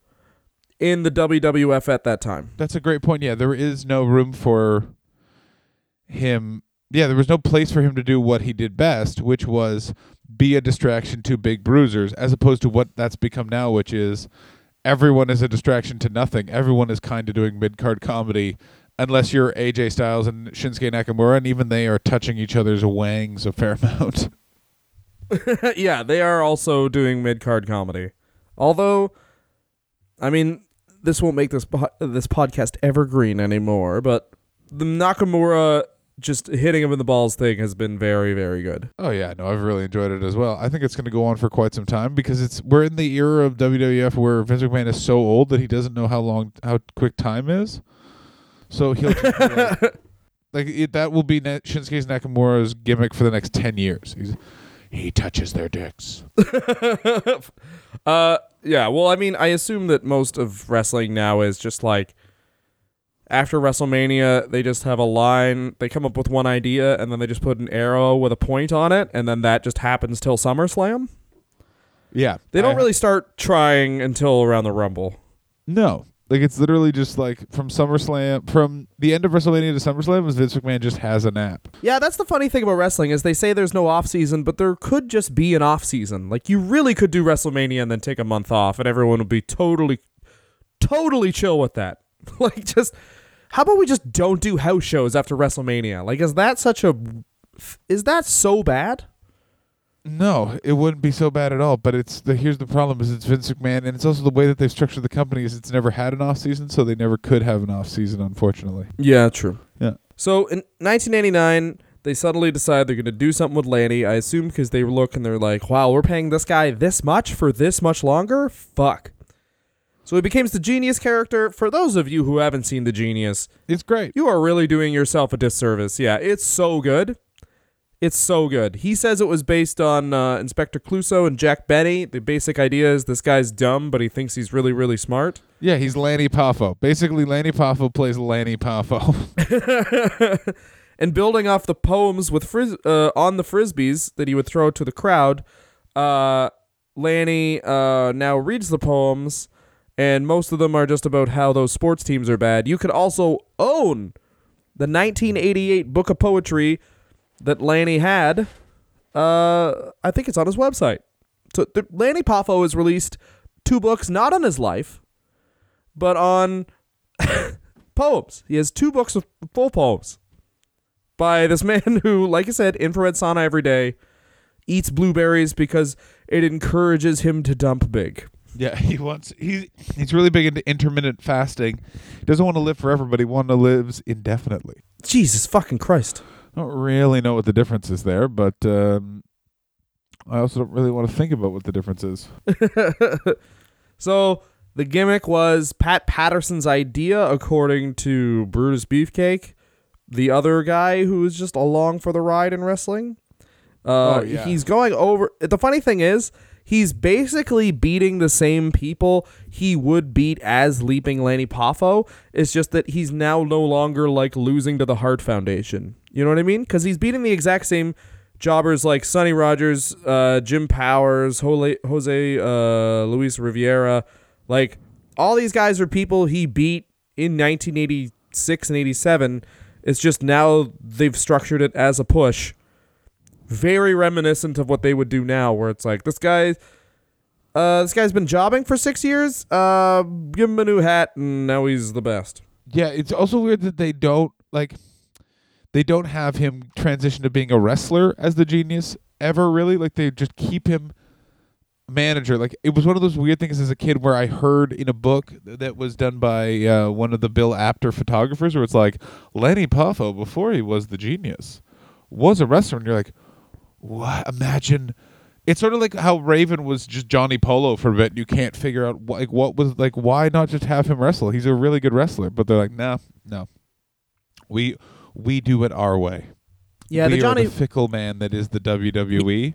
in the WWF at that time. That's a great point. Yeah, there is no room for him. Yeah, there was no place for him to do what he did best, which was be a distraction to big bruisers, as opposed to what that's become now, which is everyone is a distraction to nothing. Everyone is kind of doing mid card comedy, unless you're AJ Styles and Shinsuke Nakamura, and even they are touching each other's wangs a fair amount. *laughs* yeah, they are also doing mid card comedy. Although, I mean, this won't make this po- this podcast evergreen anymore. But the Nakamura just hitting him in the balls thing has been very, very good. Oh yeah, no, I've really enjoyed it as well. I think it's going to go on for quite some time because it's we're in the era of WWF where Vince McMahon is so old that he doesn't know how long how quick time is. So he'll just be like, Like it, that will be Shinsuke Nakamura's gimmick for the next ten years. He's, he touches their dicks. *laughs* Uh, yeah. Well, I mean, I assume that most of wrestling now is just like after WrestleMania, they just have a line. They come up with one idea, and then they just put an arrow with a point on it, and then that just happens till SummerSlam. Yeah, They don't I- really start trying until around the Rumble. No, like it's literally just like from SummerSlam, from the end of WrestleMania to SummerSlam, is Vince McMahon just has a nap. Yeah, that's the funny thing about wrestling is they say there's no off season, but there could just be an off season. Like you really could do WrestleMania and then take a month off, and everyone would be totally, totally chill with that. *laughs* like just, how about we just don't do house shows after WrestleMania? Like, is that such a, is that so bad? No, it wouldn't be so bad at all. But it's the here's the problem: is it's Vince McMahon, and it's also the way that they've structured the company. Is it's never had an off season, so they never could have an off season, unfortunately. Yeah, true. Yeah. So in 1989, they suddenly decide they're going to do something with Lanny. I assume because they look and they're like, wow, we're paying this guy this much for this much longer? Fuck. So he becomes the genius character. For those of you who haven't seen the genius, It's great. you are really doing yourself a disservice. Yeah, it's so good. It's so good. He says it was based on uh, Inspector Clouseau and Jack Benny. The basic idea is this guy's dumb, but he thinks he's really, really smart. Yeah, he's Lanny Poffo. Basically, Lanny Poffo plays Lanny Poffo. *laughs* and building off the poems with fris- uh, on the frisbees that he would throw to the crowd, uh, Lanny uh, now reads the poems, and most of them are just about how those sports teams are bad. You could also own the 1988 book of poetry that Lanny had. Uh, I think it's on his website. So the, Lanny Poffo has released two books, not on his life, but on *laughs* poems. He has two books of full poems by this man *laughs* who, like I said, infrared sauna every day, eats blueberries because it encourages him to dump big. yeah, *laughs* he wants. He's he's really big into intermittent fasting. He doesn't want to live forever, but he wants to lives indefinitely. Jesus fucking Christ. I don't really know what the difference is there, but um, I also don't really want to think about what the difference is. *laughs* so the gimmick was Pat Patterson's idea, according to Brutus Beefcake, the other guy who was just along for the ride in wrestling. Uh, Oh, yeah. He's going over. The funny thing is, he's basically beating the same people he would beat as Leaping Lanny Poffo. It's just that he's now no longer like losing to the Hart Foundation. You know what I mean? Because he's beating the exact same jobbers like Sonny Rogers, uh, Jim Powers, Jose, uh, Luis Rivera. Like all these guys are people he beat in 1986 and 87. It's just now they've structured it as a push. Very reminiscent of what they would do now, where it's like this guy, uh, this guy's been jobbing for six years. Uh, give him a new hat, and now he's the best. Yeah, it's also weird that they don't like they don't have him transition to being a wrestler as the genius ever really. Like they just keep him manager. Like it was one of those weird things as a kid where I heard in a book that was done by uh, one of the Bill Apter photographers where it's like Lanny Poffo before he was the genius was a wrestler and you're like what imagine it's sort of like how Raven was just Johnny Polo for a bit. and You can't figure out like what was like why not just have him wrestle? He's a really good wrestler, but they're like, no, no, we we do it our way. Yeah, we the Johnny. the fickle man that is the WWE.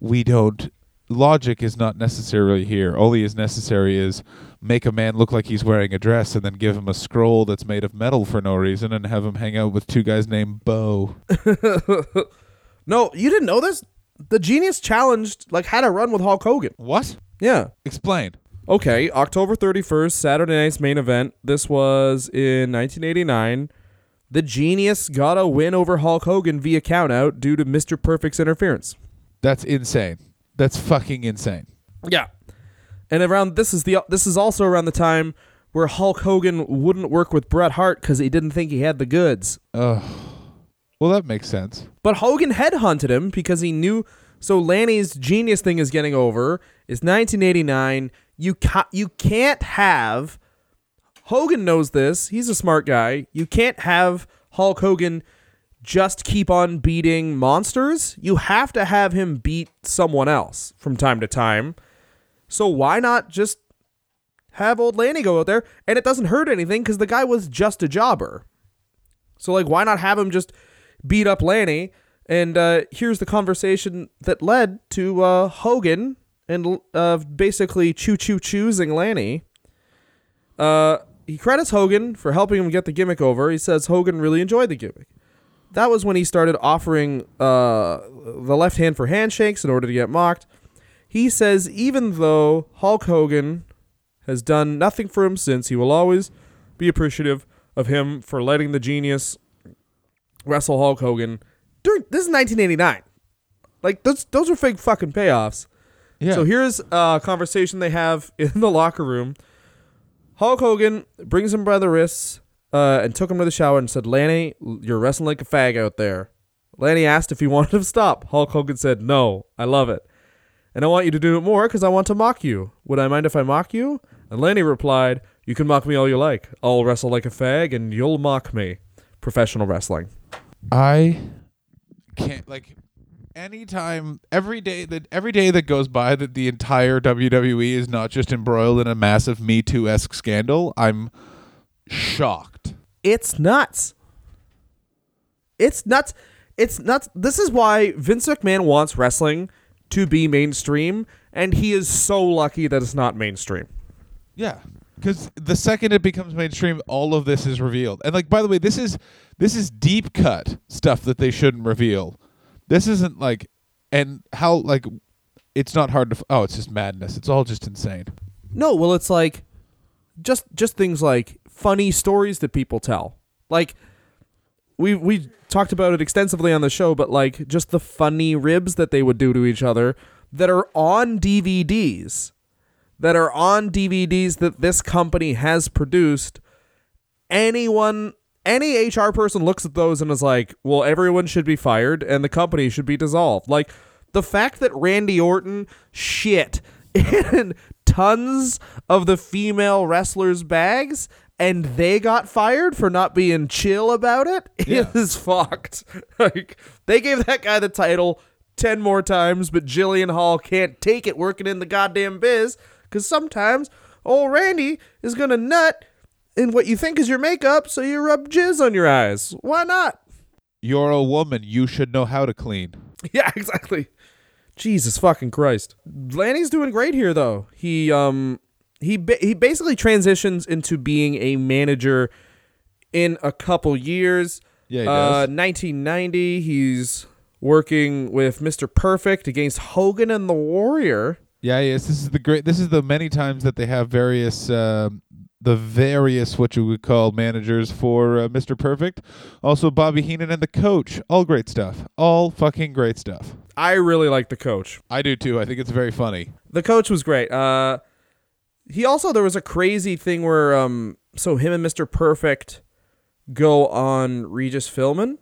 we don't. Logic is not necessarily here. Only is necessary is make a man look like he's wearing a dress and then give him a scroll that's made of metal for no reason and have him hang out with two guys named Bo. *laughs* no, you didn't know this. The Genius challenged like had a run with Hulk Hogan. What? Yeah. Explain. Okay, October 31st, Saturday night's main event. This was in 1989. The Genius got a win over Hulk Hogan via countout due to Mr. Perfect's interference. That's insane. That's fucking insane. Yeah. And around this is the this is also around the time where Hulk Hogan wouldn't work with Bret Hart cuz he didn't think he had the goods. Ugh. Well, that makes sense. But Hogan headhunted him because he knew. So Lanny's genius thing is getting over. It's 1989. You ca- you can't have. Hogan knows this. He's a smart guy. You can't have Hulk Hogan just keep on beating monsters. You have to have him beat someone else from time to time. So why not just have old Lanny go out there? And it doesn't hurt anything because the guy was just a jobber. So like, why not have him just beat up Lanny? And uh, here's the conversation that led to uh, Hogan and uh, basically choo choo choosing Lanny. Uh, he credits Hogan for helping him get the gimmick over. He says Hogan really enjoyed the gimmick. That was when he started offering uh, the left hand for handshakes in order to get mocked. He says even though Hulk Hogan has done nothing for him since, he will always be appreciative of him for letting the genius wrestle Hulk Hogan. During this is 1989. Like those those are fake fucking payoffs. Yeah. So here's a conversation they have *laughs* in the locker room. Hulk Hogan brings him by the wrists uh, and took him to the shower and said, Lanny, you're wrestling like a fag out there. Lanny asked if he *laughs* wanted to stop. Hulk Hogan said, No, I love it. And I want you to do it more because I want to mock you. Would I mind if I mock you? And Lanny replied, You can mock me all you like. I'll wrestle like a fag and you'll mock me. Professional wrestling. I can't like anytime every day that every day that goes by that the entire WWE is not just embroiled in a massive Me Too esque scandal, I'm shocked. It's nuts. It's nuts. It's nuts. This is why Vince McMahon wants wrestling to be mainstream, and he is so lucky that it's not mainstream. Yeah. Because the second it becomes mainstream, all of this is revealed. And like, by the way, this is this is deep cut stuff that they shouldn't reveal. This isn't like, and how like, it's not hard to. F- oh, it's just madness. It's all just insane. No, well, it's like just just things like funny stories that people tell. Like we we talked about it extensively on the show, but like just the funny ribs that they would do to each other that are on DVDs, that are on DVDs that this company has produced. Anyone, any HR person looks at those and is like, "Well, everyone should be fired and the company should be dissolved." Like the fact that Randy Orton shit *laughs* in tons of the female wrestlers' bags and they got fired for not being chill about it *laughs* is fucked. *laughs* Like they gave that guy the title 10 more times, but Jillian Hall can't take it working in the goddamn biz cuz sometimes old Randy is going to nut in what you think is your makeup, so you rub jizz on your eyes. Why not? You're a woman. You should know how to clean. *laughs* Yeah, exactly. Jesus fucking Christ. Lanny's doing great here though. He um he ba- he basically transitions into being a manager in a couple years. Yeah, he uh, does. 1990, he's working with Mr. Perfect against Hogan and the Warrior. Yeah, yes. This is the great. This is the many times that they have various, um the various what you would call managers for uh, Mr. Perfect. Also, Bobby Heenan and the coach. All great stuff. All fucking great stuff. I really like the coach. I do too. I think it's very funny. The coach was great. Uh, he also there was a crazy thing where um, so him and Mr. Perfect go on Regis Philbin,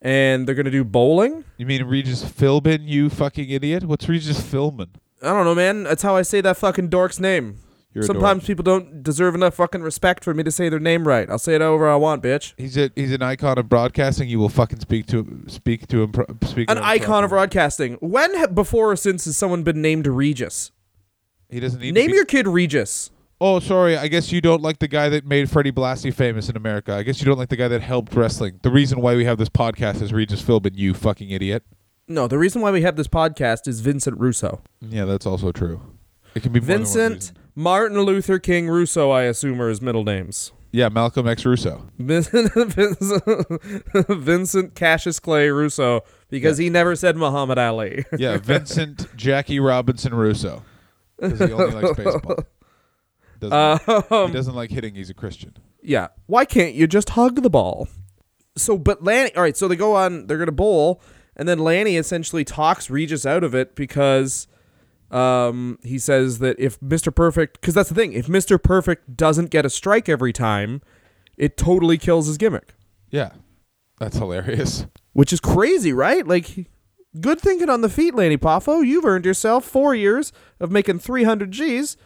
and they're gonna do bowling. You mean Regis Philbin? You fucking idiot! What's Regis Philbin? I don't know, man. That's how I say that fucking dork's name. You're Sometimes people don't deserve enough fucking respect for me to say their name right. I'll say it however I want, bitch. He's a he's an icon of broadcasting. You will fucking speak to speak to him. Pro- speak An to him icon of broadcasting. When ha- before or since has someone been named Regis? He doesn't need Name to be- your kid Regis. Oh, sorry. I guess you don't like the guy that made Freddie Blassie famous in America. I guess you don't like the guy that helped wrestling. The reason why we have this podcast is Regis Philbin. You fucking idiot. No, the reason why we have this podcast is Vincent Russo. Yeah, that's also true. It can be more than one Vincent. Martin Luther King Russo, I assume, are his middle names. Yeah, Malcolm X Russo. Vincent, *laughs* Cassius Clay Russo, because he never said Muhammad Ali. *laughs* Yeah, Vincent Jackie Robinson Russo. Because he only likes baseball. Doesn't, *laughs* Um, he doesn't like hitting. He's a Christian. yeah. Why can't you just hug the ball? So, but Lanny, all right, so they go on, they're going to bowl, and then Lanny essentially talks Regis out of it because um, he says that if Mr. Perfect, because that's the thing, if Mr. Perfect doesn't get a strike every time, it totally kills his gimmick. Yeah, that's hilarious. *laughs* which is crazy, right? Like, good thinking on the feet, Lanny Poffo. You've earned yourself four years of making 300 G's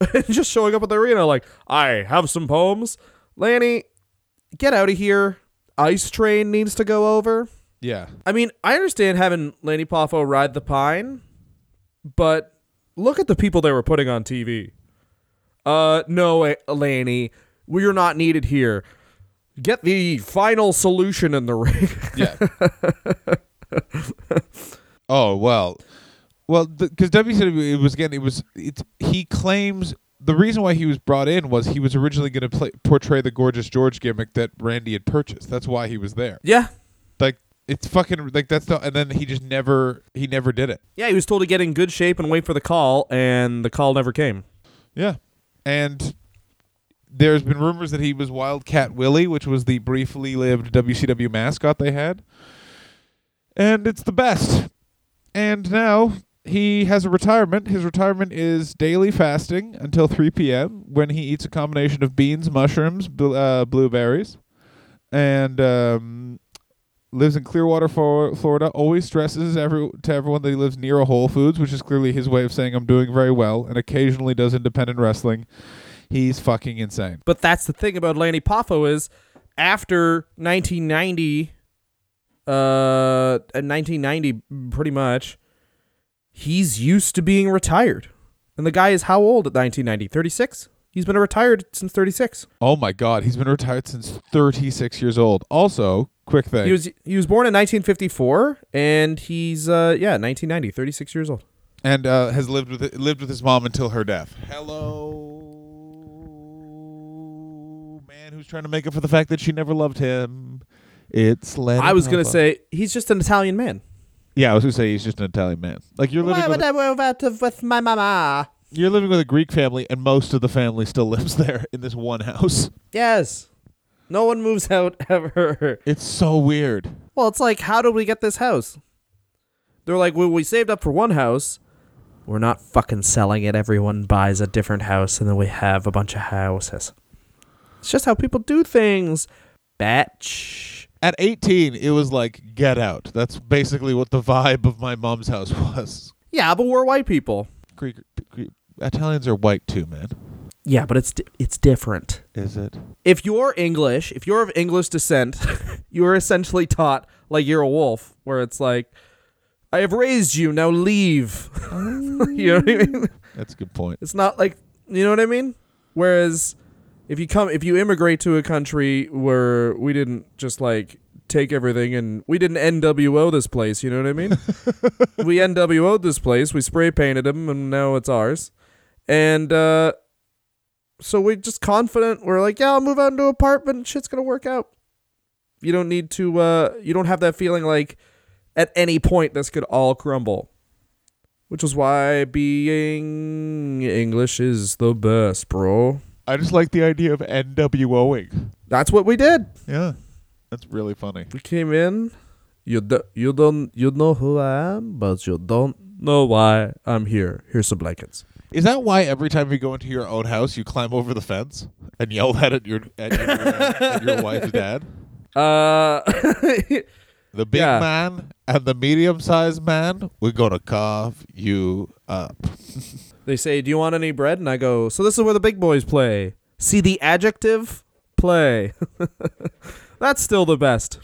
*laughs* and just showing up at the arena like, I have some poems. Lanny, get out of here. Ice Train needs to go over. Yeah, I mean, I understand having Lanny Poffo ride the pine, but look at the people they were putting on TV. Uh, no, Lanny, we're not needed here. get the final solution in the *laughs* ring. Yeah. *laughs* oh well, well because WCW it was again it was it's he claims the reason why he was brought in was he was originally going to play portray the gorgeous George gimmick that Randy had purchased. That's why he was there. yeah. Like it's fucking like that's the and then he just never he never did it. Yeah, he was told to get in good shape and wait for the call, and the call never came. Yeah. And there's been rumors that he was Wildcat Willie, which was the briefly lived WCW mascot they had. And it's the best. And now he has a retirement. His retirement is daily fasting until 3 p.m. when he eats a combination of beans, mushrooms, bl- uh, blueberries, and um, lives in Clearwater, Florida. Always stresses every to everyone that he lives near a Whole Foods, which is clearly his way of saying I'm doing very well. And occasionally does independent wrestling. He's fucking insane. But that's the thing about Lanny Poffo is after 1990, uh, 1990 pretty much, he's used to being retired. And the guy is how old at 1990? 36? He's been retired since 36. Oh my God, he's been retired since 36 years old. Also, quick thing. He was he was born in 1954 and he's uh yeah, 1990, 36 years old. and uh, has lived with lived with his mom until her death. Hello, man, who's trying to make up for the fact that she never loved him. It's Lenny. I was going to Papa. say he's just an Italian man. yeah, I was going to say he's just an Italian man. Like you're living with, I move out of, with my mama? you're living with a Greek family, and most of the family still *laughs* lives there in this one house. Yes. No one moves *laughs* out ever. It's so weird. Well, it's like, how did we get this house? They're like, well, we saved up for one house. We're not fucking selling it. Everyone buys a different house, and then we have a bunch of houses. It's just how people do things. Batch. At 18, it was like get out. That's basically what the vibe of my mom's house *laughs* was. Yeah, but we're white people. Greek, Greek Italians are white too, man. Yeah, but it's di- it's different. Is it? If you're English, if you're of English descent, *laughs* you are essentially taught like you're a wolf, where it's like, I have raised you, now leave. *laughs* you know what I mean? That's a good point. It's not like you know what I mean. Whereas if you come, if you immigrate to a country where we didn't just like take everything and we didn't NWO this place, you know what I mean? *laughs* we NWO'd this place, we spray painted them, and now it's ours. And uh, so we're just confident. We're like, yeah, I'll move out into an apartment. Shit's gonna work out. You don't need to. Uh, you don't have that feeling like at any point this could all crumble which is why being English is the best, bro. I just like the idea of NWOing. That's what we did. Yeah, that's really funny. We came in. You do, you don't you know who I am, but you don't know why I'm here. Here's some blankets. Is that why every time you go into your own house, you climb over the fence and yell that at your at your, at your wife's *laughs* dad? Uh, *laughs* The big Yeah. man and the medium-sized man, we're gonna carve you up. *laughs* they say, "Do you want any bread?" And I go, "So this is where the big boys play." See the adjective play. That's still the best.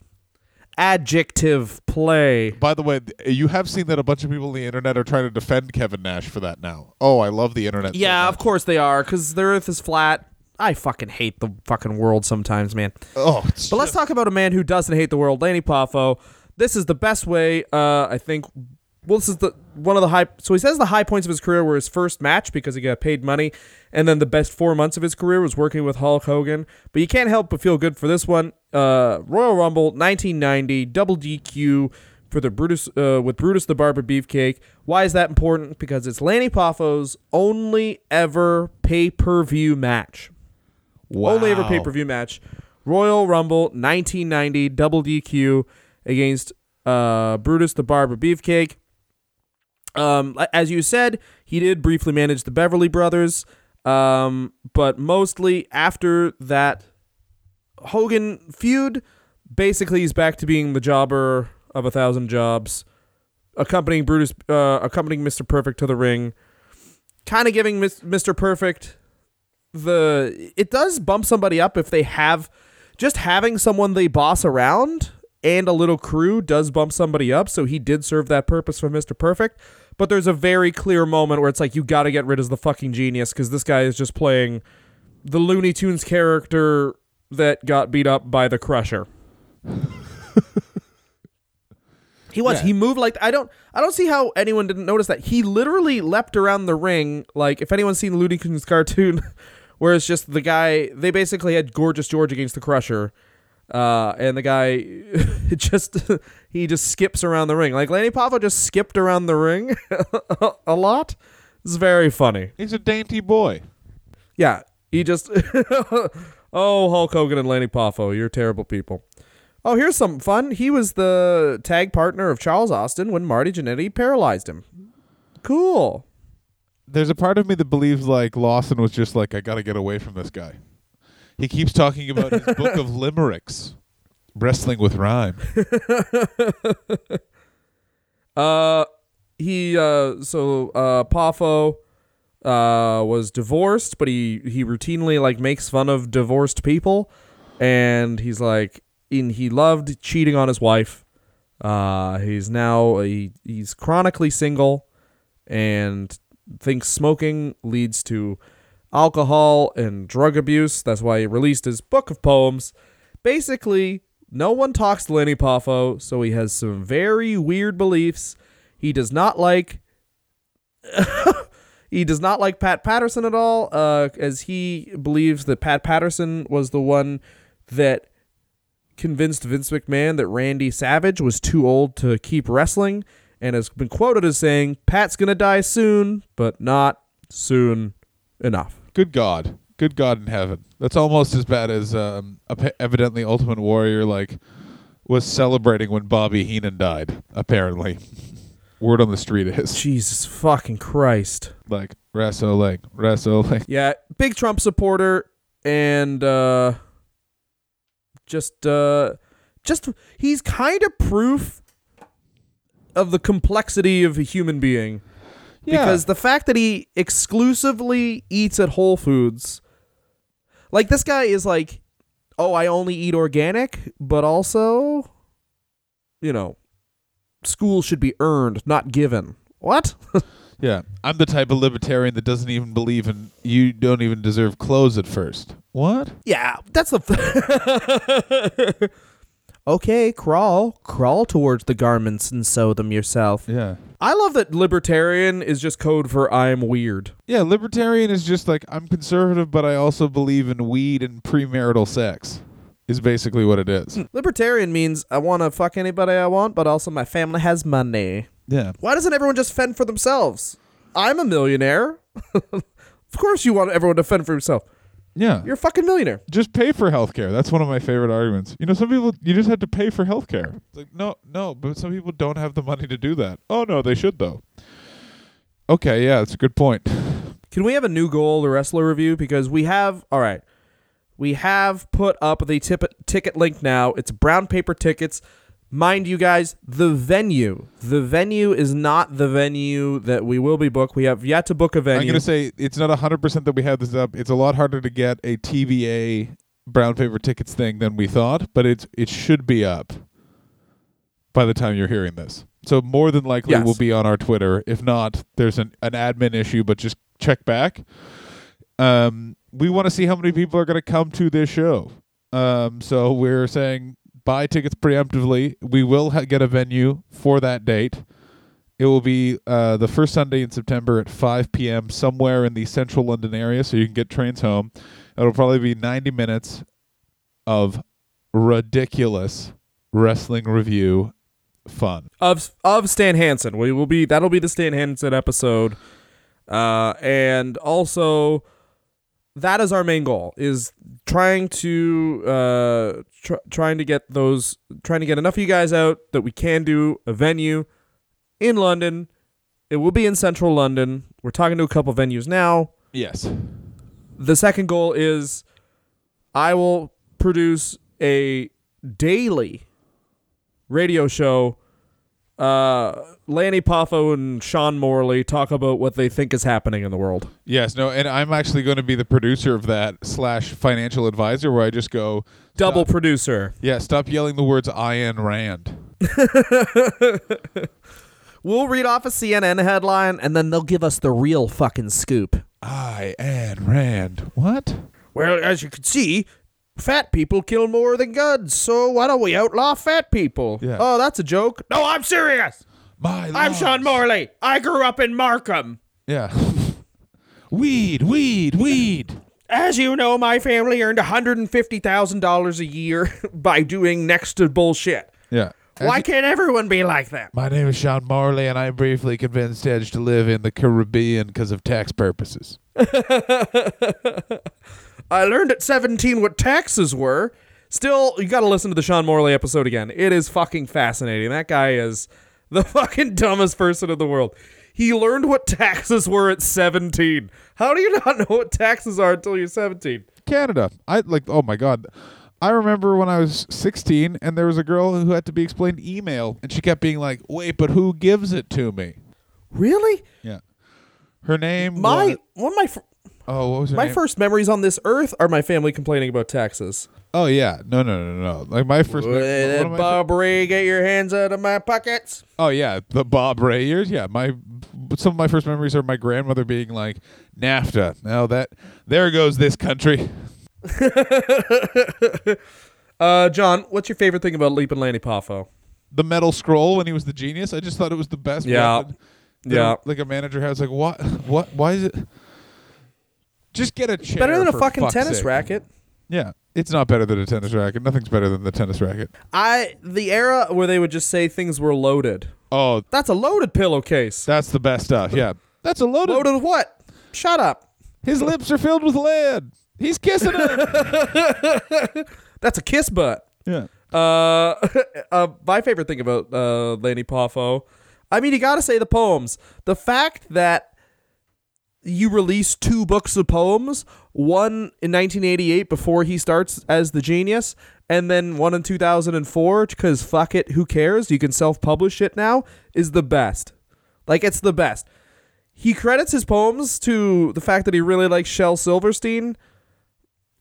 Adjective play. By the way, you have seen that a bunch of people on the internet are trying to defend Kevin Nash for that now. Oh, I love the internet. so Yeah, of course they are, because the Earth is flat. I fucking hate the fucking world sometimes, man. Oh, But let's talk about a man who doesn't hate the world, Lanny Poffo. This is the best way, uh, I think. Well, this is the one of the high. So he says the high points of his career were his first match because he got paid money, and then the best four months of his career was working with Hulk Hogan. But you can't help but feel good for this one. Uh, Royal Rumble, 1990, double DQ for the Brutus uh, with Brutus the Barber Beefcake. Why is that important? Because it's Lanny Poffo's only ever pay per view match. Wow. Only ever pay per view match. Royal Rumble 1990 double DQ against uh, Brutus the Barber Beefcake. Um, as you said, he did briefly manage the Beverly Brothers, um, but mostly after that Hogan feud, basically he's back to being the jobber of a thousand jobs, accompanying Brutus, uh, accompanying Mr. Perfect to the ring, kind of giving Mis- Mr. Perfect the it does bump somebody up if they have just having someone they boss around and a little crew does bump somebody up so he did serve that purpose for Mr. Perfect but there's a very clear moment where it's like you got to get rid of the fucking genius cuz this guy is just playing the Looney Tunes character that got beat up by the Crusher. he was. He moved like I don't. I don't see how anyone didn't notice that. He literally leapt around the ring. Like if anyone's seen the Looney Tunes cartoon, *laughs* where it's just the guy. They basically had Gorgeous George against the Crusher. Uh, and the guy *laughs* just he just skips around the ring like Lanny Poffo just skipped around the ring *laughs* a lot. It's very funny. He's a dainty boy. Yeah, he just. *laughs* oh, Hulk Hogan and Lanny Poffo, you're terrible people. Oh, here's something fun. He was the tag partner of Charles Austin when Marty Jannetty paralyzed him. Cool. There's a part of me that believes like Lawson was just like, I gotta get away from this guy. He keeps talking about his *laughs* book of limericks, wrestling with rhyme. *laughs* Uh, he uh, so uh, Poffo uh was divorced, but he he routinely like makes fun of divorced people, and he's like, in he loved cheating on his wife. Uh, he's now he, he's chronically single, and thinks smoking leads to alcohol and drug abuse. That's why he released his book of poems. Basically, no one talks to Lanny Poffo, so he has some very weird beliefs. He does not like *laughs* he does not like Pat Patterson at all, uh, as he believes that Pat Patterson was the one that convinced Vince McMahon that Randy Savage was too old to keep wrestling, and has been quoted as saying, "Pat's gonna die soon, but not soon enough." Good God. Good God in heaven. That's almost as bad as um, evidently Ultimate Warrior like was celebrating when Bobby Heenan died. Apparently, *laughs* word on the street is Jesus fucking Christ. like wrestling, wrestling. Yeah, big Trump supporter and uh just uh just he's kind of proof of the complexity of a human being because the fact that he exclusively eats at Whole Foods like this guy is like oh I only eat organic but also you know school should be earned not given what *laughs* yeah, I'm the type of libertarian that doesn't even believe in you don't even deserve clothes at first. What? Yeah, that's the. *laughs* *laughs* okay, crawl, crawl towards the garments and sew them yourself. Yeah. I love that libertarian is just code for I'm weird. Yeah, libertarian is just like I'm conservative, but I also believe in weed and premarital sex. Is basically what it is. Hmm. Libertarian means I want to fuck anybody I want, but also my family has money. Yeah. Why doesn't everyone just fend for themselves? I'm a millionaire. *laughs* of course, you want everyone to fend for himself. Yeah. You're a fucking millionaire. just pay for healthcare. That's one of my favorite arguments. You know, some people you just had to pay for healthcare. It's like no, no, but some people don't have the money to do that. Oh no, they should though. Okay, yeah, that's a good point. Can we have a new goal, the wrestler review? Because we have, all right, we have put up the tip- ticket link now. It's brown paper tickets. Mind you guys, the venue. The venue is not the venue that we will be booked. We have yet to book a venue. I'm gonna say it's not hundred percent that we have this up. It's a lot harder to get a TVA brown paper tickets thing than we thought, but it's it should be up by the time you're hearing this. So more than likely Yes. will be on our Twitter. If not, there's an, an admin issue, but just check back. Um, we want to see how many people are going to come to this show. Um, so we're saying buy tickets preemptively. We will ha- get a venue for that date. It will be uh, the first Sunday in September at 5 p.m. somewhere in the central London area, so you can get trains home. It'll probably be 90 minutes of ridiculous wrestling review fun. of of Stan Hansen. We will be that'll be the Stan Hansen episode, uh, and also that is our main goal is trying to uh tr- trying to get those trying to get enough of you guys out that we can do a venue in London. It will be in central London. We're talking to a couple venues now. Yes. The second goal is I will produce a daily radio show. Uh, Lanny Poffo and Sean Morley talk about what they think is happening in the world. Yes, no, and I'm actually going to be the producer of that slash financial advisor where I just go Double stop- producer. Yeah, stop yelling the words Ayn Rand. *laughs* We'll read off a CNN headline and then they'll give us the real fucking scoop. I Ayn Rand. What? Well, as you can see, Fat people kill more than guns, so why don't we outlaw fat people? Yeah. Oh, that's a joke. No, I'm serious. My I'm. Sean Morley. I grew up in Markham. Yeah. *laughs* weed, weed, weed. As you know, my family earned $150,000 a year *laughs* by doing next to bullshit. Yeah. Why can't everyone be like that? My name is Sean Morley, and I briefly convinced Edge to live in the Caribbean because of tax purposes. *laughs* I learned at 17 what taxes were. Still, you got to listen to the Sean Morley episode again. It is fucking fascinating. That guy is the *laughs* fucking dumbest person in the world. He learned what taxes were at 17. How do you not know what taxes are until you're 17? Canada. I like. Oh my god. I remember when I was 16, and there was a girl who had to be explained email, and she kept being like, "Wait, but who gives it to me?" Really? Yeah. Her name. My was- one of my fir- oh, what was her my name? first memories on this earth are my family complaining about taxes. Oh yeah. No, no, no, no. Like my first. one of my Bob Rae, get your hands out of my pockets. Oh yeah, the Bob Rae years. Yeah, my some of my first memories are my grandmother being like, "NAFTA." Now that there goes this country. *laughs* Uh, John, what's your favorite thing about Leapin' Lanny Poffo? The metal scroll when he was the genius. I just thought it was the best. Yeah. weapon that Yeah. Like a manager has like what what why is it? Just get a chair. Better than a for fucking fuck's tennis sake. racket. Yeah, it's not better than a tennis racket. Nothing's better than the tennis racket. I the era where they would just say things were loaded. Oh, That's a loaded pillowcase. that's the best stuff. Yeah, that's a loaded. Loaded with what? Shut up. His lips are filled with lead. He's kissing her. *laughs* That's a kiss butt. yeah. Uh, *laughs* uh, my favorite thing about uh, Lanny Poffo, I mean, you got to say the poems. The fact that you release two books of poems, one in 1988 before he starts as the genius, and then one in 2004 because fuck it, who cares? You can self-publish it now. Is the best. Like it's the best. He credits his poems to the fact that he really likes Shel Silverstein.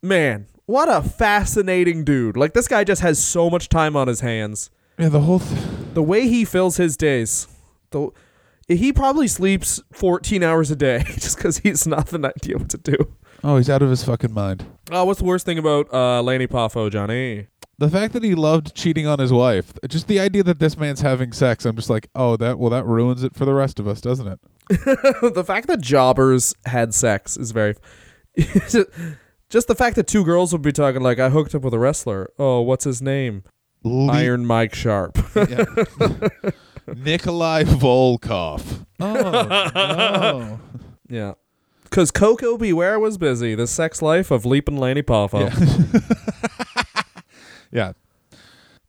Man, what a fascinating dude. Like this guy just has so much time on his hands. Yeah, the whole. Th- The way he fills his days. The he probably sleeps 14 hours a day *laughs* just cuz he's nothing idea what to do. oh, he's out of his fucking mind. Oh, what's the worst thing about uh Lanny Poffo, Johnny? The fact that he loved cheating on his wife, just the idea that this man's having sex, I'm just like, oh, that well, that ruins it for the rest of us, doesn't it? *laughs* the fact that jobbers had sex is very *laughs* just the fact that two girls would be talking like I hooked up with a wrestler. Oh, what's his name? Iron Mike Sharpe. Yeah. Nikolai Volkoff. Oh *laughs* no. yeah. Cuz Koko B. Ware was busy. The sex life of Leapin' Lanny Poffo. *laughs* yeah.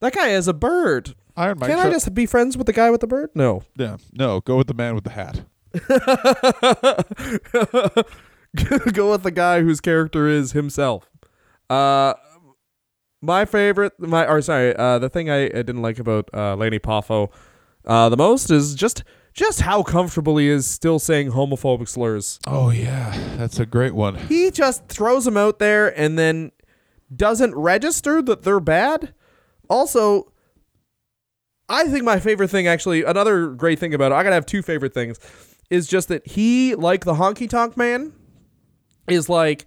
That guy is a bird. Iron Mike. Can't I Sharpe- just be friends with the guy with the bird? No. Yeah. No, go with the man with the hat. *laughs* Go with the guy whose character is himself. Uh, my favorite, my or sorry, uh, the thing I, I didn't like about uh, Lanny Poffo, uh, the most is just just how comfortable he is still saying homophobic slurs. Oh yeah, that's a great one. He just throws them out there and then doesn't register that they're bad. Also, I think my favorite thing, actually, another great thing about it, I gotta have two favorite things, is just that he, like the honky tonk man, is like,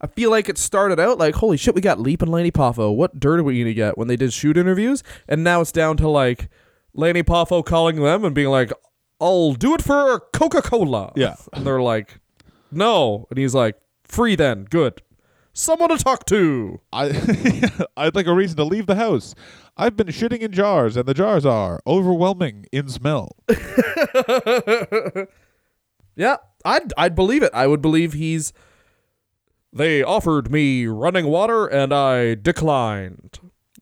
I feel like it started out like, holy shit, we got Leapin' Lanny Poffo. What dirt are we gonna get when they did shoot interviews? And now it's down to like Lanny Poffo calling them and being like, I'll do it for Coca Cola. Yeah. And they're like, no. And he's like, free then. Good. Someone to talk to. I *laughs* I'd like a reason to leave the house. I've been shitting in jars, and the jars are overwhelming in smell. *laughs* Yeah, I'd I'd believe it. I would believe he's. They offered me running water and I declined.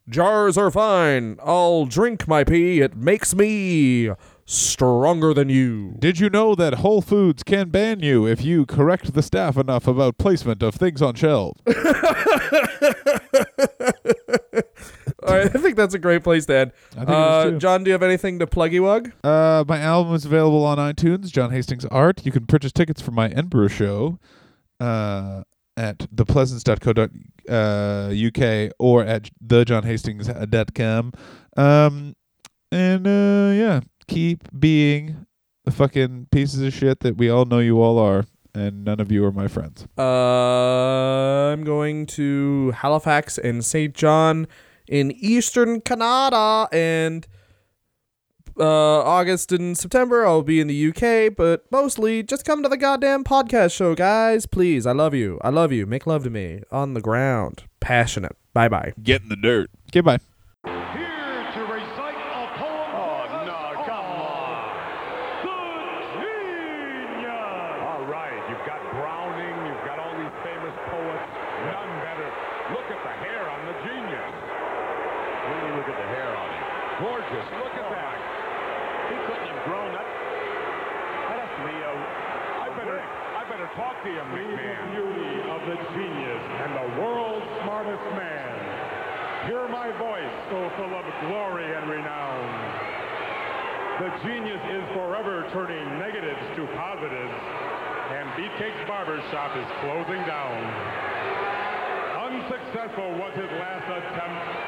Jars are fine. I'll drink my pee. It makes me stronger than you. Did you know that Whole Foods can ban you if you correct the staff enough about placement of things on shelves? *laughs* All right, I think that's a great place to end. I think it is Uh, too. John, do you have anything to pluggy wug? Uh, my album is available on iTunes. John Hastings Art. You can purchase tickets for my Edinburgh show uh, at thepleasance.co.uk uh, UK or at thejohnhastings.com. Um, and uh, yeah, keep being the fucking pieces of shit that we all know you all are, and none of you are my friends. Uh, I'm going to Halifax and St. John in Eastern Canada, and uh, August and September, I'll be in the UK, but mostly just come to the goddamn podcast show, guys. Please, I love you. I love you. Make love to me on the ground. Passionate. Bye bye. Get in the dirt. Goodbye. barbershop is closing down. Unsuccessful was his last attempt